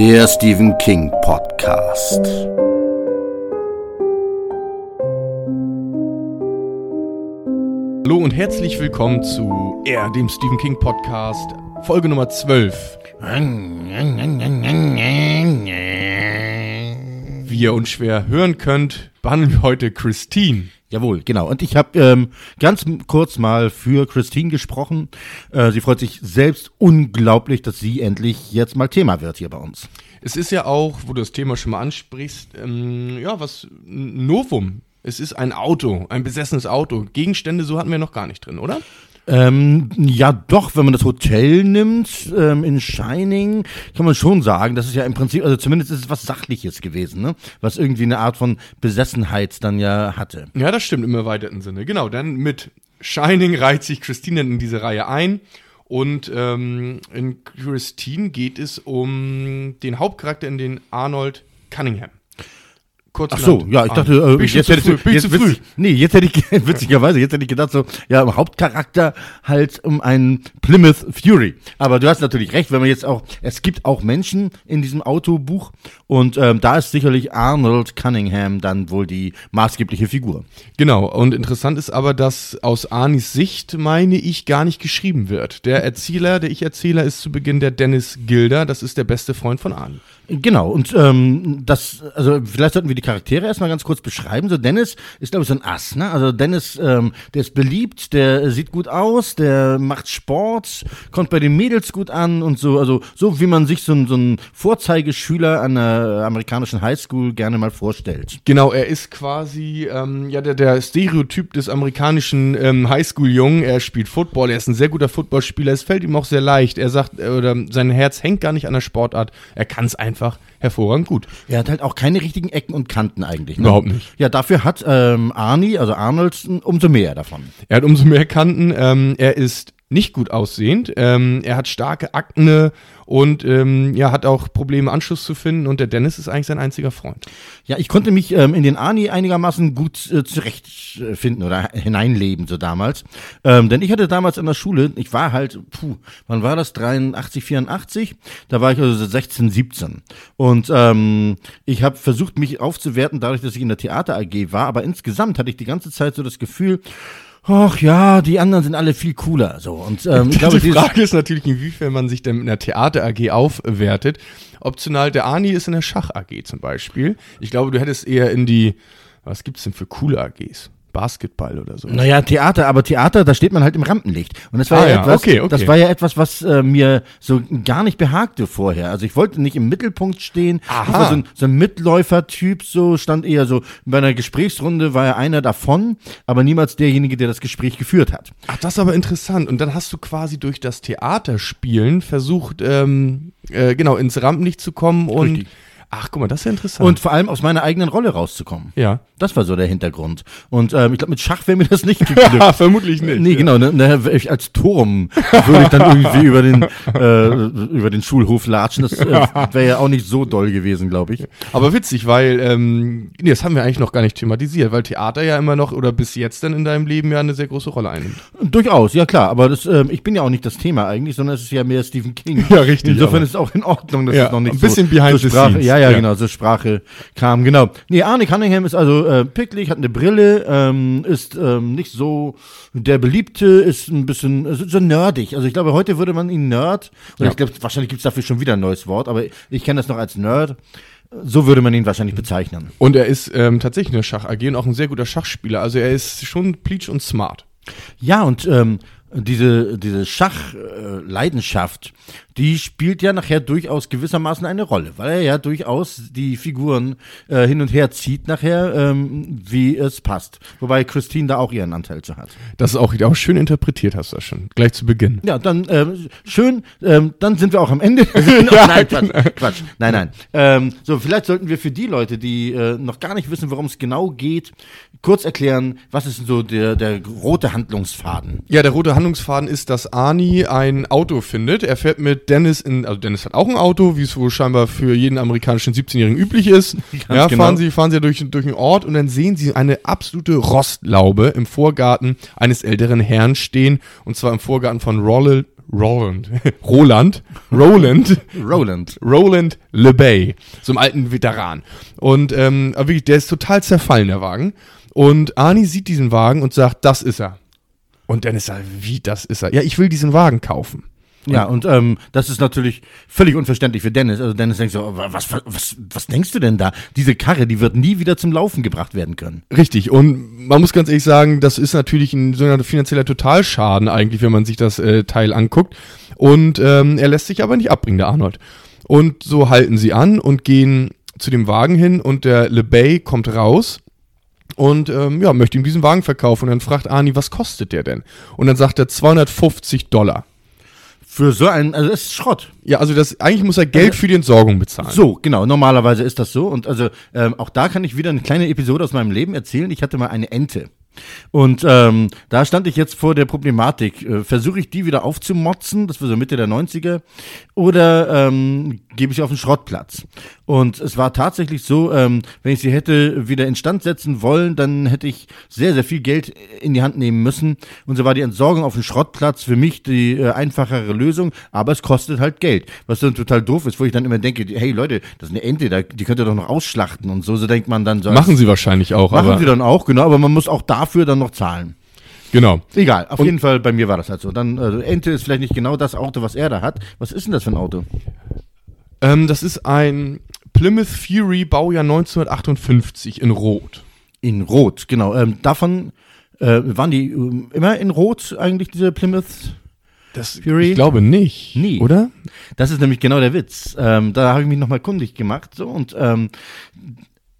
Der Stephen King Podcast. Hallo und herzlich willkommen zu R, dem Stephen King Podcast, Folge Nummer 12. Wie ihr unschwer hören könnt, behandeln wir heute Christine. Jawohl, genau. Und ich habe ähm, ganz kurz mal für Christine gesprochen. Äh, sie freut sich selbst unglaublich, dass sie endlich jetzt mal Thema wird hier bei uns. Es ist ja auch, wo du das Thema schon mal ansprichst, ähm, ja, was Novum. Es ist ein Auto, ein besessenes Auto. Gegenstände, so hatten wir noch gar nicht drin, oder? Ähm, ja, doch, wenn man das Hotel nimmt ähm, in Shining, kann man schon sagen, das ist ja im Prinzip, also zumindest ist es was Sachliches gewesen, ne? Was irgendwie eine Art von Besessenheit dann ja hatte. Ja, das stimmt im erweiterten Sinne. Genau, dann mit Shining reiht sich Christine in diese Reihe ein. Und ähm, in Christine geht es um den Hauptcharakter in den Arnold Cunningham. Kurz Ach so, ja, ich dachte, äh, jetzt hätte früh? ich, jetzt zu früh? nee, jetzt hätte ich, witzigerweise, jetzt hätte ich gedacht so, ja, im Hauptcharakter halt um einen Plymouth Fury. Aber du hast natürlich recht, wenn man jetzt auch, es gibt auch Menschen in diesem Autobuch und ähm, da ist sicherlich Arnold Cunningham dann wohl die maßgebliche Figur. Genau, und interessant ist aber, dass aus Arnis Sicht, meine ich, gar nicht geschrieben wird. Der Erzähler, der Ich-Erzähler ist zu Beginn der Dennis Gilder, das ist der beste Freund von Arnie. Genau, und ähm, das, also vielleicht sollten wir die Charaktere erstmal ganz kurz beschreiben. So Dennis ist, glaube ich, so ein Ass, ne? Also Dennis, ähm, der ist beliebt, der sieht gut aus, der macht Sport, kommt bei den Mädels gut an und so, also so wie man sich so, ein- so einen Vorzeigeschüler an einer amerikanischen Highschool gerne mal vorstellt. Genau, er ist quasi ähm, ja der, der Stereotyp des amerikanischen ähm, Highschool-Jungen. Er spielt Football, er ist ein sehr guter Footballspieler. Es fällt ihm auch sehr leicht. Er sagt, äh, oder sein Herz hängt gar nicht an der Sportart. Er kann es einfach hervorragend gut. Er hat halt auch keine richtigen Ecken und Kanten eigentlich. Ne? Überhaupt nicht. Ja, dafür hat ähm, Arnie, also Arnold, umso mehr davon. Er hat umso mehr Kanten. Ähm, er ist nicht gut aussehend. Ähm, er hat starke Akne und ähm, ja, hat auch Probleme, Anschluss zu finden. Und der Dennis ist eigentlich sein einziger Freund. Ja, ich konnte mich ähm, in den Arnie einigermaßen gut äh, zurechtfinden oder hineinleben, so damals. Ähm, denn ich hatte damals in der Schule, ich war halt, puh, wann war das? 83, 84? Da war ich also so 16, 17. Und ähm, ich habe versucht, mich aufzuwerten, dadurch, dass ich in der Theater AG war. Aber insgesamt hatte ich die ganze Zeit so das Gefühl, ach ja, die anderen sind alle viel cooler. So und ähm, ich glaube, die Frage ist natürlich, inwiefern man sich denn mit einer Theater AG aufwertet. Optional, der Ani ist in der Schach AG zum Beispiel. Ich glaube, du hättest eher in die, was gibt's denn für coole AGs? Basketball oder so. Naja, Theater, aber Theater, da steht man halt im Rampenlicht. Und das war Ah ja, ja, etwas, okay, okay. das war ja etwas, was äh, mir so gar nicht behagte vorher. Also ich wollte nicht im Mittelpunkt stehen. Aha. Ich war so ein, so ein Mitläufer-Typ, so stand eher so, bei einer Gesprächsrunde war er einer davon, aber niemals derjenige, der das Gespräch geführt hat. Ach, das ist aber interessant. Und dann hast du quasi durch das Theaterspielen versucht, ähm, äh, genau, ins Rampenlicht zu kommen und. Richtig. Ach, guck mal, das ist ja interessant. Und vor allem aus meiner eigenen Rolle rauszukommen. ja. Das war so der Hintergrund. Und ähm, ich glaube, mit Schach wäre mir das nicht geglückt. vermutlich nicht. Nee, genau, ne, ne, ich als Turm würde ich dann irgendwie über den, äh, über den Schulhof latschen. Das äh, wäre ja auch nicht so doll gewesen, glaube ich. Aber witzig, weil, ähm, nee, das haben wir eigentlich noch gar nicht thematisiert, weil Theater ja immer noch oder bis jetzt dann in deinem Leben ja eine sehr große Rolle einnimmt. Durchaus, ja klar, aber das, ähm, ich bin ja auch nicht das Thema eigentlich, sondern es ist ja mehr Stephen King. Ja, richtig, Insofern aber- ist es auch in Ordnung, dass Ja, es noch nicht ein bisschen so, behind so the scenes. ja, ja, Ja. genau, so Sprache kam, genau. Nee, Arne Cunningham ist also äh, picklig, hat eine Brille, ähm, ist ähm, nicht so der Beliebte, ist ein bisschen äh, so, nerdig. Also ich glaube, heute würde man ihn Nerd, oder Ja. ich glaube, wahrscheinlich gibt es dafür schon wieder ein neues Wort, aber ich kenne das noch als Nerd. So würde man ihn wahrscheinlich bezeichnen. Und er ist ähm, tatsächlich eine Schach AG und auch ein sehr guter Schachspieler. Also er ist schon pleatsch und smart. Ja, und ähm, diese, diese Schachleidenschaft, äh, die spielt ja nachher durchaus gewissermaßen eine Rolle, weil er ja durchaus die Figuren äh, hin und her zieht nachher, ähm, wie es passt. Wobei Christine da auch ihren Anteil zu hat. Das ist auch, auch schön interpretiert hast du das schon. Gleich zu Beginn. Ja, dann ähm, schön, ähm, dann sind wir auch am Ende. nein, Quatsch, Quatsch. Nein, nein. Ähm, so, vielleicht sollten wir für die Leute, die äh, noch gar nicht wissen, worum es genau geht, kurz erklären, was ist denn so der, der rote Handlungsfaden? Ja, der rote Handlungsfaden ist, dass Arnie ein Auto findet. Er fährt mit Dennis in, also Dennis hat auch ein Auto, wie es wohl scheinbar für jeden amerikanischen 17-Jährigen üblich ist. ja, genau. fahren sie, fahren sie durch, durch einen Ort und dann sehen sie eine absolute Rostlaube im Vorgarten eines älteren Herrn stehen. Und zwar im Vorgarten von Ronald, Roland, Roland, Roland, Roland. Roland LeBay, so einem alten Veteran. Und ähm, wirklich, der ist total zerfallen, der Wagen. Und Arnie sieht diesen Wagen und sagt, das ist er. Und Dennis sagt, wie, das ist er? Ja, ich will diesen Wagen kaufen. Ja, und ähm, das ist natürlich völlig unverständlich für Dennis. Also Dennis denkt so, was, was, was, was denkst du denn da? Diese Karre, die wird nie wieder zum Laufen gebracht werden können. Richtig, und man muss ganz ehrlich sagen, das ist natürlich ein sogenannter finanzieller Totalschaden eigentlich, wenn man sich das äh, Teil anguckt. Und ähm, er lässt sich aber nicht abbringen, der Arnold. Und so halten sie an und gehen zu dem Wagen hin und der LeBay kommt raus und ähm, ja, möchte ihm diesen Wagen verkaufen. Und dann fragt Arnie, was kostet der denn? Und dann sagt er 250 Dollar. Für so einen, also es ist Schrott. Ja, also das eigentlich muss er Geld für die Entsorgung bezahlen. So, genau, normalerweise ist das so. Und also ähm, auch da kann ich wieder eine kleine Episode aus meinem Leben erzählen. Ich hatte mal eine Ente. Und ähm, da stand ich jetzt vor der Problematik. Äh, Versuche ich die wieder aufzumotzen, das war so Mitte der 90er, oder ähm, gebe ich sie auf den Schrottplatz? Und es war tatsächlich so, ähm, wenn ich sie hätte wieder instand setzen wollen, dann hätte ich sehr, sehr viel Geld in die Hand nehmen müssen. Und so war die Entsorgung auf dem Schrottplatz für mich die äh, einfachere Lösung, aber es kostet halt Geld. Was dann total doof ist, wo ich dann immer denke, hey Leute, das ist eine Ente, da, die könnt ihr doch noch ausschlachten und so. So denkt man dann so. Machen sie wahrscheinlich auch. Machen sie dann auch, genau, aber man muss auch dafür dann noch zahlen. Genau. Egal, auf jeden Fall, bei mir war das halt so. Dann, also Ente ist vielleicht nicht genau das Auto, was er da hat. Was ist denn das für ein Auto? Ähm, das ist ein Plymouth Fury Baujahr 1958 in Rot. In Rot, genau. Ähm, davon äh, waren die ähm, immer in Rot eigentlich, diese Plymouth? Das, Fury? Ich glaube nicht. Nie. Oder? Das ist nämlich genau der Witz. Ähm, da habe ich mich nochmal kundig gemacht. So, und ähm,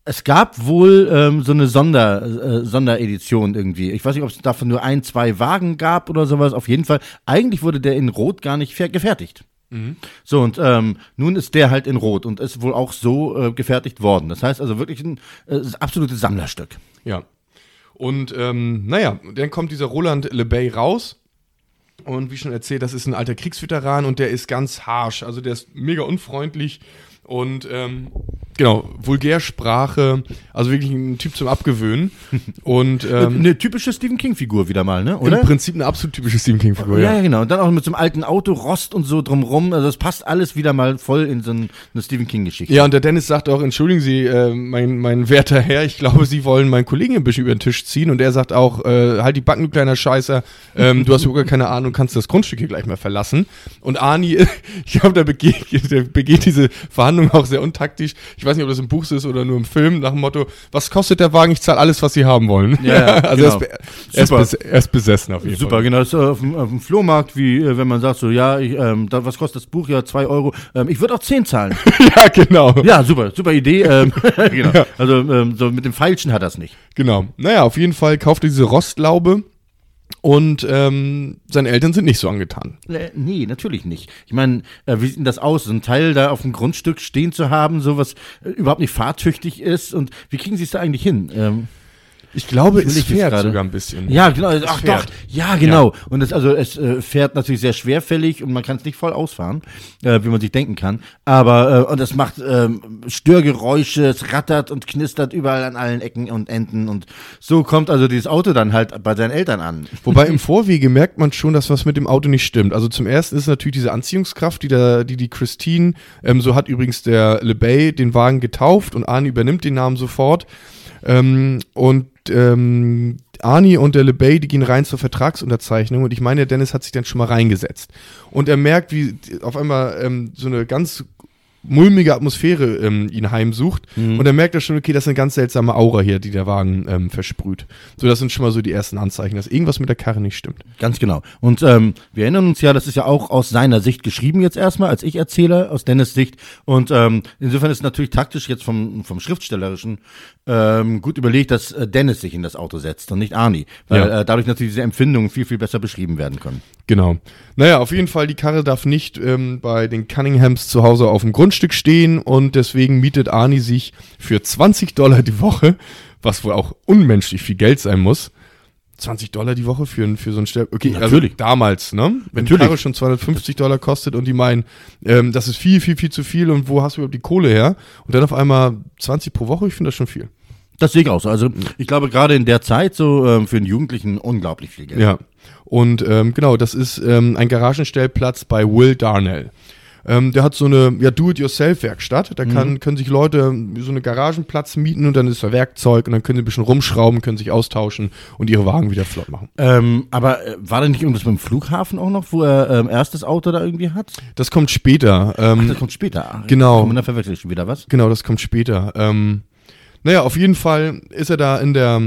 es gab wohl ähm, so eine Sonder, äh, Sonderedition irgendwie. Ich weiß nicht, ob es davon nur ein, zwei Wagen gab oder sowas. Auf jeden Fall. Eigentlich wurde der in Rot gar nicht fer- gefertigt. So, und ähm, nun ist der halt in Rot und ist wohl auch so äh, gefertigt worden. Das heißt also wirklich ein äh, absolutes Sammlerstück. Ja. Und ähm, naja, dann kommt dieser Roland LeBay raus. Und wie schon erzählt, das ist ein alter Kriegsveteran und der ist ganz harsh. Also der ist mega unfreundlich und ähm, genau, Vulgärsprache, also wirklich ein Typ zum Abgewöhnen. Und ähm, eine typische Stephen King-Figur wieder mal, ne? im Oder? Prinzip eine absolut typische Stephen King-Figur, ja, ja. ja, genau. Und dann auch mit so einem alten Auto, Rost und so drumrum. Also das passt alles wieder mal voll in so ein- eine Stephen King-Geschichte. Ja, und der Dennis sagt auch, entschuldigen Sie, äh, mein, mein werter Herr, ich glaube, Sie wollen meinen Kollegen ein bisschen über den Tisch ziehen. Und er sagt auch, äh, halt die Backen, du kleiner Scheißer, ähm, du hast überhaupt keine Ahnung, kannst das Grundstück hier gleich mal verlassen. Und Arnie, ich glaube, der begeht, der begeht diese Verhandlung auch sehr untaktisch. Ich weiß nicht, ob das im Buch so ist oder nur im Film, nach dem Motto, was kostet der Wagen? Ich zahle alles, was Sie haben wollen. Ja, ja, also genau. er, ist, be- er, ist Super. er ist besessen auf jeden Super, Fall. genau. Das ist auf dem, auf dem Flohmarkt, wie äh, wenn man sagt so, ja, ich, ähm, da, was kostet das Buch? Ja, zwei Euro. Ähm, ich würde auch zehn zahlen. ja, genau. ja, super, super Idee. Ähm, genau. Also ähm, so mit dem Feilschen hat das nicht. Genau. Naja, auf jeden Fall kauft er diese Rostlaube und ähm, seine Eltern sind nicht so angetan. Äh, nee, natürlich nicht. Ich meine, äh, wie sieht denn das aus? So ein Teil da auf dem Grundstück stehen zu haben, so was äh, überhaupt nicht fahrtüchtig ist und wie kriegen sie es da eigentlich hin? Ähm, Ich glaube, es fährt sogar ein bisschen. ja, genau. Ach fährt. doch, ja, genau. Und es, also, es äh, fährt natürlich sehr schwerfällig und man kann es nicht voll ausfahren, äh, wie man sich denken kann. Aber, äh, und es macht ähm, Störgeräusche, es rattert und knistert überall an allen Ecken und Enden. Und so kommt also dieses Auto dann halt bei seinen Eltern an. Wobei im Vorwege merkt man schon, dass was mit dem Auto nicht stimmt. Also zum ersten ist natürlich diese Anziehungskraft, die da, die, die Christine, ähm, so hat übrigens der LeBay den Wagen getauft und Arnie übernimmt den Namen sofort. Ähm, und ähm, Arnie und der LeBay, die gehen rein zur Vertragsunterzeichnung und ich meine, der Dennis hat sich dann schon mal reingesetzt. Und er merkt, wie auf einmal ähm, so eine ganz mulmige Atmosphäre ähm, ihn heimsucht und er merkt er schon, okay, das ist eine ganz seltsame Aura hier, die der Wagen ähm, versprüht. So, das sind schon mal so die ersten Anzeichen, dass irgendwas mit der Karre nicht stimmt. Ganz genau. Und ähm, wir erinnern uns ja, das ist ja auch aus seiner Sicht geschrieben jetzt erstmal, als ich erzähle, aus Dennis Sicht. Und ähm, insofern ist natürlich taktisch jetzt vom, vom Schriftstellerischen ähm, gut überlegt, dass äh, Dennis sich in das Auto setzt und nicht Arnie. Weil Ja. äh, dadurch natürlich diese Empfindungen viel, viel besser beschrieben werden können. Genau. Naja, auf jeden Fall, die Karre darf nicht ähm, bei den Cunninghams zu Hause auf dem Grundstück stehen und deswegen mietet Arnie sich für 20 Dollar die Woche, was wohl auch unmenschlich viel Geld sein muss. 20 Dollar die Woche für, für so ein Stell. Okay, Natürlich. also damals, ne? Wenn die Natürlich. Karre schon 250 Dollar kostet und die meinen, ähm, das ist viel, viel, viel zu viel und wo hast du überhaupt die Kohle her? Und dann auf einmal 20 pro Woche, ich finde das schon viel. Das sehe ich auch so. Also ich glaube gerade in der Zeit so ähm, für einen Jugendlichen unglaublich viel Geld. Ja. Und ähm, genau, das ist ähm, ein Garagenstellplatz bei Will Darnell. Ähm, der hat so eine ja, Do-it-yourself-Werkstatt. Da kann, können sich Leute so eine Garagenplatz mieten und dann ist da Werkzeug und dann können sie ein bisschen rumschrauben, können sich austauschen und ihre Wagen wieder flott machen. Ähm, aber äh, war da nicht irgendwas beim Flughafen auch noch, wo er ähm, erstes Auto da irgendwie hat? Das kommt später. Ähm, Das kommt später. Ach, Genau. Und dann verwechsel ich schon wieder was. Genau, das kommt später. Ähm, naja, auf jeden Fall ist er da in der,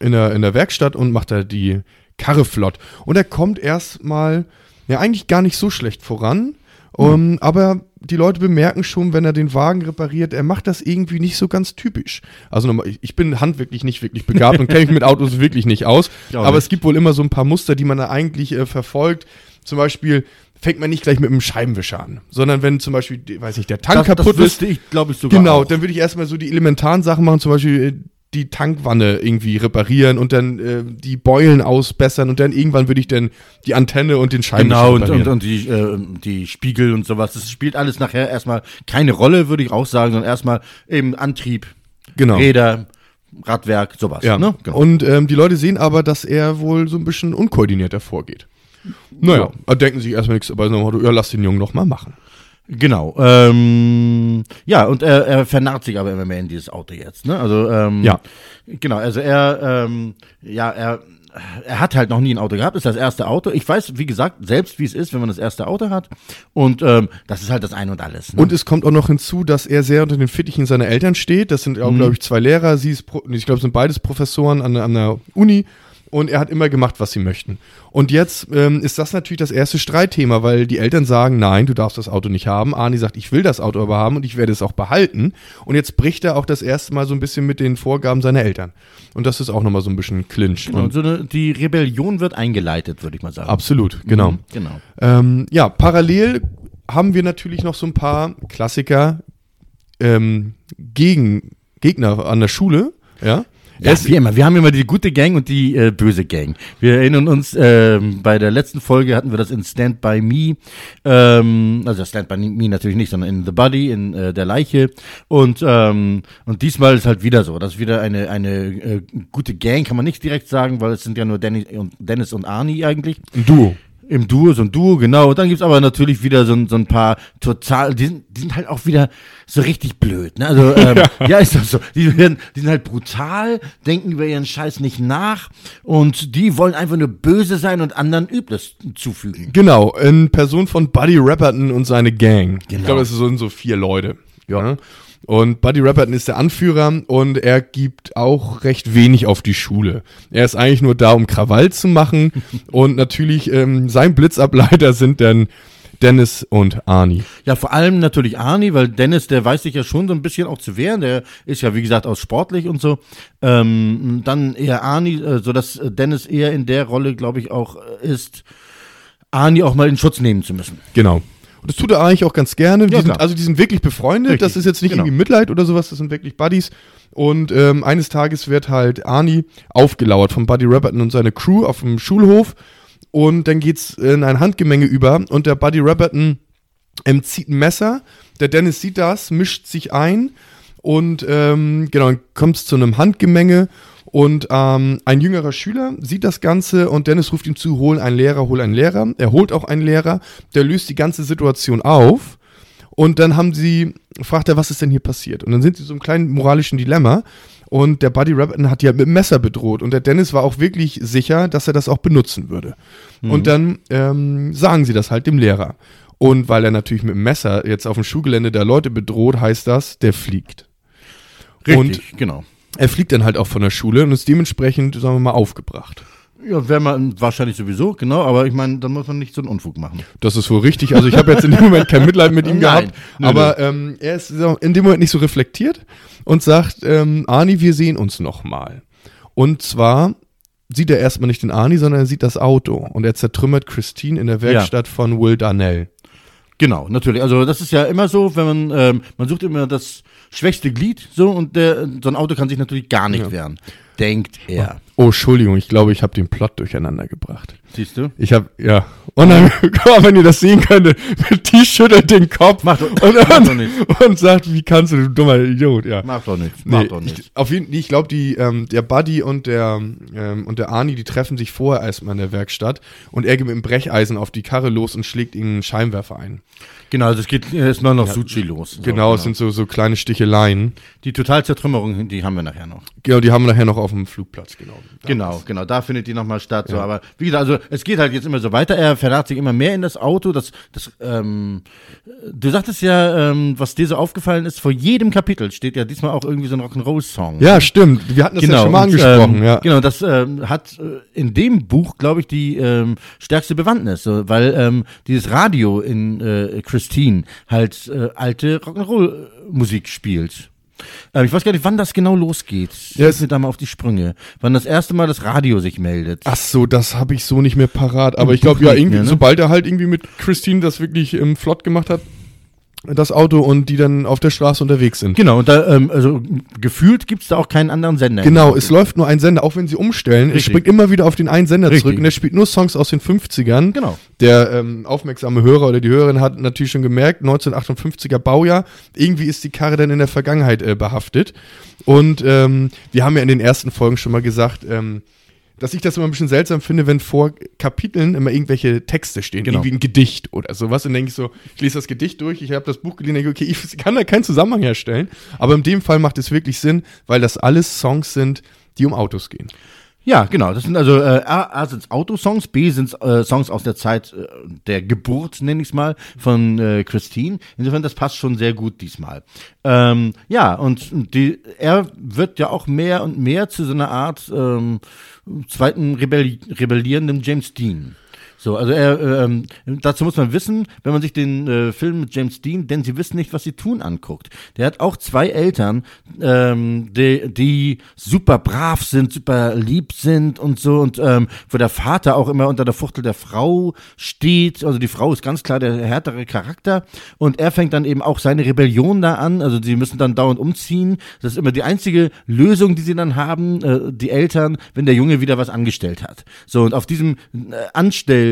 in der, in der Werkstatt und macht da die Karre flott. Und er kommt erstmal, ja, eigentlich gar nicht so schlecht voran. Um, aber die Leute bemerken schon, wenn er den Wagen repariert, er macht das irgendwie nicht so ganz typisch. Also nochmal, ich- bin handwerklich nicht wirklich begabt und kenne mich mit Autos wirklich nicht aus. Aber nicht. es gibt wohl immer so ein paar Muster, die man da eigentlich äh, verfolgt. Zum Beispiel fängt man nicht gleich mit einem Scheibenwischer an, sondern wenn zum Beispiel, weiß nicht, der Tank Das, kaputt das ist, ich, glaube ich, sogar Genau, auch. dann würde ich erstmal so die elementaren Sachen machen, zum Beispiel äh, die Tankwanne irgendwie reparieren und dann äh, die Beulen ausbessern und dann irgendwann würde ich dann die Antenne und den Scheibenwischer Genau, und, reparieren. und, und die, äh, die Spiegel und sowas. Das spielt alles nachher erstmal keine Rolle, würde ich auch sagen, sondern erstmal eben Antrieb, genau. Räder, Radwerk, sowas. Ja. Ne? Genau. Und ähm, die Leute sehen aber, dass er wohl so ein bisschen unkoordinierter vorgeht. Naja, da denken sich erstmal nichts, aber so, ja, lass den Jungen noch mal machen. Genau. Ähm, ja, und er, er vernarrt sich aber immer mehr in dieses Auto jetzt. Ne? Also ähm, Ja. Genau. Also er, ähm, ja, er, er hat halt noch nie ein Auto gehabt. Ist das erste Auto. Ich weiß, wie gesagt, selbst wie es ist, wenn man das erste Auto hat. Und ähm, das ist halt das Ein und Alles. Ne? Und es kommt auch noch hinzu, dass er sehr unter den Fittichen seiner Eltern steht. Das sind auch, Mhm. glaube ich, zwei Lehrer. Sie ist, ich glaube, sind beides Professoren an, an der Uni. Und er hat immer gemacht, was sie möchten. Und jetzt ähm, ist das natürlich das erste Streitthema, weil die Eltern sagen, nein, du darfst das Auto nicht haben. Arnie sagt, ich will das Auto aber haben und ich werde es auch behalten. Und jetzt bricht er auch das erste Mal so ein bisschen mit den Vorgaben seiner Eltern. Und das ist auch nochmal so ein bisschen Clinch. Genau, Und so eine, die Rebellion wird eingeleitet, würde ich mal sagen. absolut, genau. Mhm, Genau. Ähm, ja, parallel haben wir natürlich noch so ein paar Klassiker ähm, gegen Gegner an der Schule. Ja. Ja, Es- wie immer. Wir haben immer die gute Gang und die äh, böse Gang. Wir erinnern uns, ähm, bei der letzten Folge hatten wir das in Stand By Me, ähm, also Stand By Me natürlich nicht, sondern in The Body, in äh, der Leiche. Und, ähm, und diesmal ist halt wieder so. Das ist wieder eine, eine äh, gute Gang, kann man nicht direkt sagen, weil es sind ja nur Dennis und, Dennis und Arnie eigentlich. ein Duo. Im Duo, so ein Duo, genau. Und dann gibt's aber natürlich wieder so, ein- so ein paar total, die sind, die sind halt auch wieder so richtig blöd. Ne? Also, ähm, ja. ist doch so. Die, werden, die sind halt brutal, denken über ihren Scheiß nicht nach und die wollen einfach nur böse sein und anderen Übles zufügen. Genau, in Person von Buddy Rapperton und seine Gang. Ich Genau. glaube, es sind so vier Leute. Ja. Und Buddy Rapperton ist der Anführer und er gibt auch recht wenig auf die Schule. Er ist eigentlich nur da, um Krawall zu machen. und natürlich, ähm, sein Blitzableiter sind dann Dennis und Arnie. Ja, vor allem natürlich Arnie, weil Dennis, der weiß sich ja schon so ein bisschen auch zu wehren. Der ist ja, wie gesagt, auch sportlich und so. Ähm, dann eher Arnie, äh, so dass äh, Dennis eher in der Rolle, glaube ich, auch äh, ist, Arnie auch mal in Schutz nehmen zu müssen. Genau. Und das tut er eigentlich auch ganz gerne. Die Ja, sind, also die sind wirklich befreundet. Richtig, Das ist jetzt nicht genau. irgendwie Mitleid oder sowas, das sind wirklich Buddies. Und ähm, eines Tages wird halt Arnie aufgelauert von Buddy Rapperton und seine Crew auf dem Schulhof. Und dann geht's in ein Handgemenge über und der Buddy Rapperton ähm, zieht ein Messer. Der Dennis sieht das, mischt sich ein und ähm, genau, dann kommt es zu einem Handgemenge und ähm, ein jüngerer Schüler sieht das Ganze und Dennis ruft ihm zu, hol einen Lehrer, hol einen Lehrer. Er holt auch einen Lehrer, der löst die ganze Situation auf und dann haben sie, fragt er, was ist denn hier passiert? Und dann sind sie so im kleinen moralischen Dilemma und der Buddy Rapperton hat ja mit dem Messer bedroht und der Dennis war auch wirklich sicher, dass er das auch benutzen würde. Und dann ähm, sagen sie das halt dem Lehrer. Und weil er natürlich mit dem Messer jetzt auf dem Schulgelände der Leute bedroht, heißt das, der fliegt. Richtig, genau. Er fliegt dann halt auch von der Schule und ist dementsprechend, sagen wir mal, aufgebracht. Ja, wäre man wahrscheinlich sowieso, genau, aber ich meine, dann muss man nicht so einen Unfug machen. Das ist wohl richtig. Also ich habe jetzt in dem Moment kein Mitleid mit ihm Nein, gehabt, nö, aber ähm, er ist in dem Moment nicht so reflektiert und sagt, ähm, Arni, wir sehen uns noch mal. Und zwar sieht er erstmal nicht den Arni, sondern er sieht das Auto und er zertrümmert Christine in der Werkstatt von Will Darnell. Genau, natürlich. Also das ist ja immer so, wenn man, ähm, man sucht immer das schwächste Glied, so, und der, so ein Auto kann sich natürlich gar nicht Ja. wehren. Denkt er. Oh, Entschuldigung, ich glaube, ich habe den Plot durcheinander gebracht. Siehst du? Ich habe, ja. Und dann, mal, wenn ihr das sehen könntet, die schüttelt den Kopf Mach doch- und, mach und, nicht. und sagt, wie kannst du, du dummer Idiot, ja. Mach doch nichts. Mach Nee, doch nichts. ich, auf jeden ich glaube, die ähm, der Buddy und der ähm, und der Arnie, die treffen sich vorher erstmal in der Werkstatt und er geht mit dem Brecheisen auf die Karre los und schlägt ihnen einen Scheinwerfer ein. Genau, also es geht erstmal noch Suchi los. So, genau, es sind so so kleine Sticheleien. Die Totalzertrümmerung, die haben wir nachher noch. Genau, die haben wir nachher noch auf dem Flugplatz, genau. Genau, genau, da findet die nochmal statt. So, aber wie gesagt, also es geht halt jetzt immer so weiter. Er verrat sich immer mehr in das Auto. Das, das, ähm, du sagtest ja, ähm, was dir so aufgefallen ist, vor jedem Kapitel steht ja diesmal auch irgendwie so ein Rock'n'Roll-Song. Ja, stimmt. Wir hatten das ja schon mal und, angesprochen, ähm, ja. Genau, das ähm, hat äh, in dem Buch, glaube ich, die ähm, stärkste Bewandtnis, so, weil ähm, dieses Radio in äh, Christine halt äh, alte Rock'n'Roll-Musik spielt. Ähm, ich weiß gar nicht, wann das genau losgeht. Ja, Hilf mir da mal auf die Sprünge. Wann das erste Mal das Radio sich meldet. Ach so, das habe ich so nicht mehr parat. Aber Im ich glaube, ja, irgendwie, mehr, ne? sobald er halt irgendwie mit Christine das wirklich ähm, flott gemacht hat, das Auto und die dann auf der Straße unterwegs sind. Genau, und da, ähm, also gefühlt gibt's da auch keinen anderen Sender. Genau, es läuft nur ein Sender, auch wenn sie umstellen. Es Richtig. springt immer wieder auf den einen Sender Richtig. zurück und der spielt nur Songs aus den 50ern. Genau. Der ähm, aufmerksame Hörer oder die Hörerin hat natürlich schon gemerkt, 1958er Baujahr, irgendwie ist die Karre dann in der Vergangenheit äh, behaftet. Und ähm, wir haben ja in den ersten Folgen schon mal gesagt, ähm, dass ich das immer ein bisschen seltsam finde, wenn vor Kapiteln immer irgendwelche Texte stehen, Genau. irgendwie ein Gedicht oder sowas. Und dann denke ich so, ich lese das Gedicht durch, ich habe das Buch gelesen, denke, okay, ich kann da keinen Zusammenhang herstellen. Aber in dem Fall macht es wirklich Sinn, weil das alles Songs sind, die um Autos gehen. Ja, genau. Das sind also äh, A, A sind Autosongs, B sind äh, Songs aus der Zeit äh, der Geburt, nenne ich es mal, von äh, Christine. Insofern, das passt schon sehr gut diesmal. Ähm, ja, und die, er wird ja auch mehr und mehr zu so einer Art ähm, zweiten Rebelli rebellierenden James Dean. So, also er, ähm, dazu muss man wissen, wenn man sich den äh, Film mit James Dean, denn sie wissen nicht, was sie tun, anguckt. Der hat auch zwei Eltern, ähm, die, die super brav sind, super lieb sind und so und ähm, wo der Vater auch immer unter der Fuchtel der Frau steht. Also die Frau ist ganz klar der härtere Charakter und er fängt dann eben auch seine Rebellion da an. Also sie müssen dann dauernd umziehen. Das ist immer die einzige Lösung, die sie dann haben, äh, die Eltern, wenn der Junge wieder was angestellt hat. So und auf diesem äh,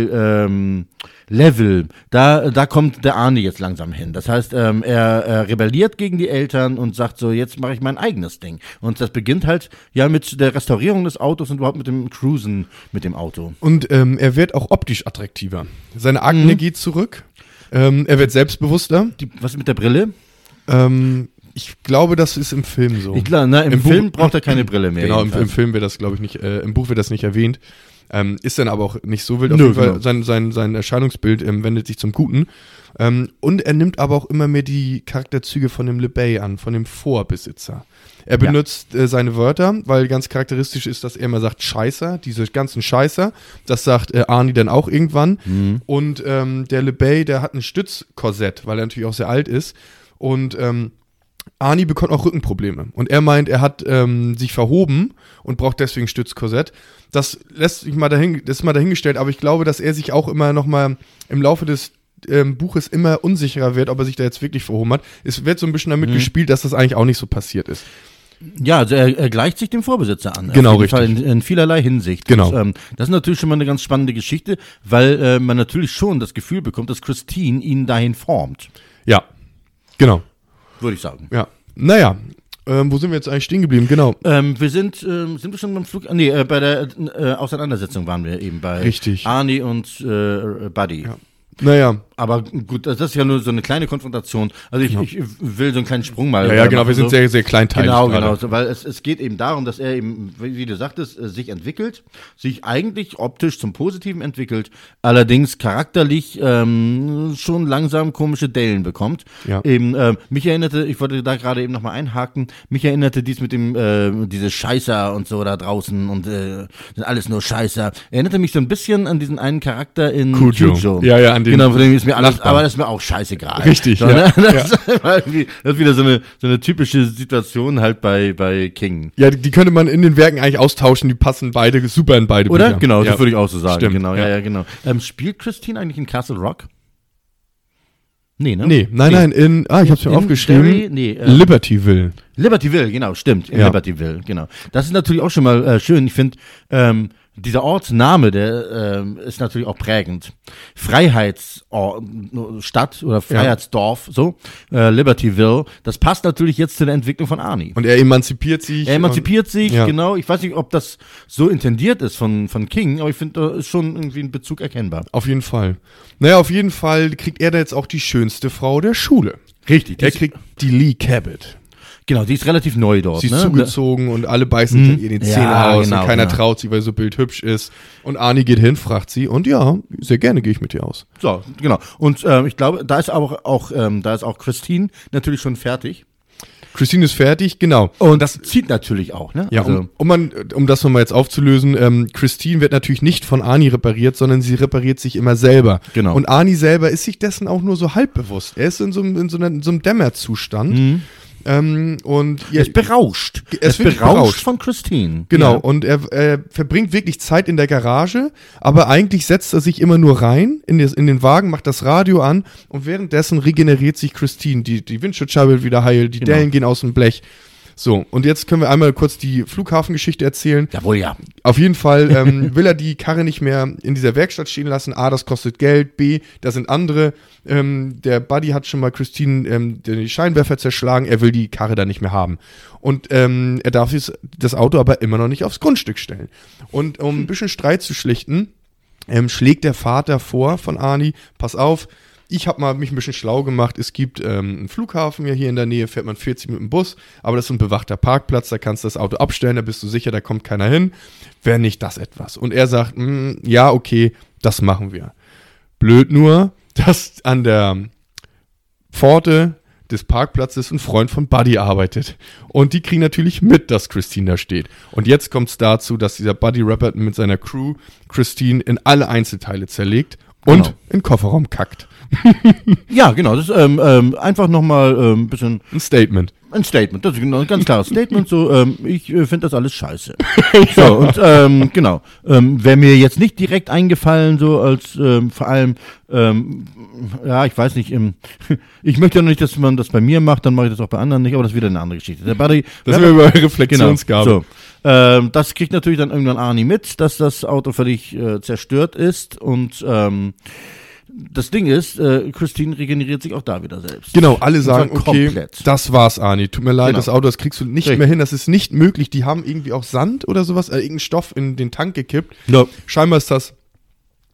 Anstell ähm, Level, da, da kommt der Arne jetzt langsam hin. Das heißt, ähm, er, er rebelliert gegen die Eltern und sagt so, jetzt mache ich mein eigenes Ding. Und das beginnt halt ja mit der Restaurierung des Autos und überhaupt mit dem Cruisen mit dem Auto. Und ähm, er wird auch optisch attraktiver. Seine Akne Mhm. geht zurück. Ähm, er wird selbstbewusster. Die, was mit der Brille? Ähm, ich glaube, das ist im Film so. Glaube, ne, im, Im Buch- Film braucht er keine Brille mehr. Genau, im, im. Film wird das, glaube ich, nicht, äh, im Buch wird das nicht erwähnt. Ähm, ist dann aber auch nicht so wild. Auf Nö, jeden Fall, genau. sein, sein, sein Erscheinungsbild ähm, wendet sich zum Guten. Ähm, und er nimmt aber auch immer mehr die Charakterzüge von dem LeBay an, von dem Vorbesitzer. Er Ja. benutzt äh, seine Wörter, weil ganz charakteristisch ist, dass er immer sagt Scheißer, diese ganzen Scheißer. Das sagt äh, Arnie dann auch irgendwann. Mhm. Und ähm, der LeBay, der hat ein Stützkorsett, weil er natürlich auch sehr alt ist. Und ähm, Arnie bekommt auch Rückenprobleme. Und er meint, er hat ähm, sich verhoben und braucht deswegen Stützkorsett. Das lässt sich mal dahin, das ist mal dahingestellt, aber ich glaube, dass er sich auch immer noch mal im Laufe des ähm, Buches immer unsicherer wird, ob er sich da jetzt wirklich verhoben hat. Es wird so ein bisschen damit Mhm. gespielt, dass das eigentlich auch nicht so passiert ist. Ja, also er, er gleicht sich dem Vorbesitzer an. Genau, richtig. In, in vielerlei Hinsicht. Genau. Und, ähm, das ist natürlich schon mal eine ganz spannende Geschichte, weil äh, man natürlich schon das Gefühl bekommt, dass Christine ihn dahin formt, Ja, genau. Würde ich sagen. Ja. Naja, ähm, wo sind wir jetzt eigentlich stehen geblieben? Genau. Ähm, wir sind, ähm, sind wir schon beim Flug? Nee, äh, bei der äh, Auseinandersetzung waren wir eben bei Richtig. Arnie und äh, Buddy. Ja. Naja, Aber gut, das ist ja nur so eine kleine Konfrontation. Also ich, ich will so einen kleinen Sprung mal. ja, ja äh, genau, machen, wir sind sehr, sehr kleinteilig. Genau, gerade. genau, so, weil es, es geht eben darum, dass er eben, wie du sagtest, äh, sich entwickelt, sich eigentlich optisch zum Positiven entwickelt, allerdings charakterlich ähm, schon langsam komische Dellen bekommt. Ja. Eben, ähm, mich erinnerte, ich wollte da gerade eben nochmal einhaken, mich erinnerte dies mit dem, äh, diese Scheißer und so da draußen und äh, sind alles nur Scheißer. Erinnerte mich so ein bisschen an diesen einen Charakter in Cujo. Ja, ja, an den Genau, von dem ist mir alles, Nachbarn. aber das ist mir auch scheißegal. Richtig, so, ja, ne? das, irgendwie- das ist wieder so eine, so eine typische Situation halt bei, bei King. Ja, die, die könnte man in den Werken eigentlich austauschen, die passen beide super in beide Oder? Bücher. Genau, ja. das würde ich auch so sagen. Stimmt, genau, ja, ja. ja, genau. Ähm, spielt Christine eigentlich in Castle Rock? Nee, ne? Nee, nein, nein, in, ah, ich hab's mir In aufgeschrieben. Derry? Nee, äh, Libertyville. Libertyville, genau, stimmt. In Ja. Libertyville, genau. Das ist natürlich auch schon mal äh, schön. Ich finde, ähm, dieser Ortsname, der ähm, ist natürlich auch prägend. Freiheitsstadt oder Freiheitsdorf, so, äh, Libertyville, das passt natürlich jetzt zu der Entwicklung von Arnie. Und er emanzipiert sich. Er emanzipiert sich, Ja. genau. Ich weiß nicht, ob das so intendiert ist von, von King, aber ich finde, da ist schon irgendwie ein Bezug erkennbar. Und, auf jeden Fall. Naja, auf jeden Fall kriegt er da jetzt auch die schönste Frau der Schule. Richtig. Er kriegt die Lee Cabot. Genau, die ist relativ neu dort. Sie ist ne? zugezogen und alle beißen sich in ihr die Ja, Zähne aus genau, und keiner genau. traut sie, weil sie so bildhübsch ist. Und Arnie geht hin, fragt sie und ja, sehr gerne gehe ich mit dir aus. So, genau. Und ähm, ich glaube, da ist aber auch, ähm, da ist auch Christine natürlich schon fertig. Christine ist fertig, genau. Und das zieht natürlich auch, ne? Ja, also, um, um, man, um das nochmal jetzt aufzulösen, ähm, Christine wird natürlich nicht von Arnie repariert, sondern sie repariert sich immer selber. Genau. Und Arnie selber ist sich dessen auch nur so halb bewusst. Er ist in so einem, in so einer, in so einem Dämmerzustand. Ähm, und er ist berauscht. Er ist berauscht, berauscht. von Christine. Genau, Ja. und er, er verbringt wirklich Zeit in der Garage, aber eigentlich setzt er sich immer nur rein in, das, in den Wagen, macht das Radio an und währenddessen regeneriert sich Christine. Die, die Windschutzscheibe wieder heil, die Genau. Dellen gehen aus dem Blech. So, und jetzt können wir einmal kurz die Flughafengeschichte erzählen. Jawohl, ja. Auf jeden Fall ähm, will er die Karre nicht mehr in dieser Werkstatt stehen lassen. A, das kostet Geld. B, da sind andere. Ähm, der Buddy hat schon mal Christine ähm, die Scheinwerfer zerschlagen. Er will die Karre da nicht mehr haben. Und ähm, er darf das Auto aber immer noch nicht aufs Grundstück stellen. Und um ein bisschen Streit zu schlichten, ähm, schlägt der Vater vor von Arnie, pass auf, ich habe mal mich ein bisschen schlau gemacht. Es gibt ähm, einen Flughafen ja hier in der Nähe, fährt man 40 mit dem Bus, aber das ist ein bewachter Parkplatz, da kannst du das Auto abstellen, da bist du sicher, da kommt keiner hin. Wäre nicht das etwas? Und er sagt, "Mm, ja, okay, das machen wir. Blöd nur, dass an der Pforte des Parkplatzes ein Freund von Buddy arbeitet. Und die kriegen natürlich mit, dass Christine da steht. Und jetzt kommt es dazu, dass dieser Buddy Rapper mit seiner Crew Christine in alle Einzelteile zerlegt und Genau. in Kofferraum kackt. Ja, genau. Das ist ähm, ähm, einfach nochmal ein ähm, bisschen Ein Statement. Ein Statement. Das ist genau ein ganz klares Statement. So, ähm, ich äh, finde das alles scheiße. So, und ähm, genau. Ähm, Wäre mir jetzt nicht direkt eingefallen, so als ähm, vor allem, ähm, ja, ich weiß nicht, ähm, ich möchte ja noch nicht, dass man das bei mir macht, dann mache ich das auch bei anderen nicht, aber das ist wieder eine andere Geschichte. Der Buddy, Das wir über Reflexionsgabe. Genau. So. Ähm, das kriegt natürlich dann irgendwann Arnie mit, dass das Auto völlig äh, zerstört ist und ähm, das Ding ist, äh, Christine regeneriert sich auch da wieder selbst. Genau, alle sagen, zwar okay, komplett. das war's, Arnie. Tut mir leid, Genau. das Auto, das kriegst du nicht Richtig. mehr hin. Das ist nicht möglich. Die haben irgendwie auch Sand oder sowas, äh, irgendeinen Stoff in den Tank gekippt. Ja. Scheinbar ist das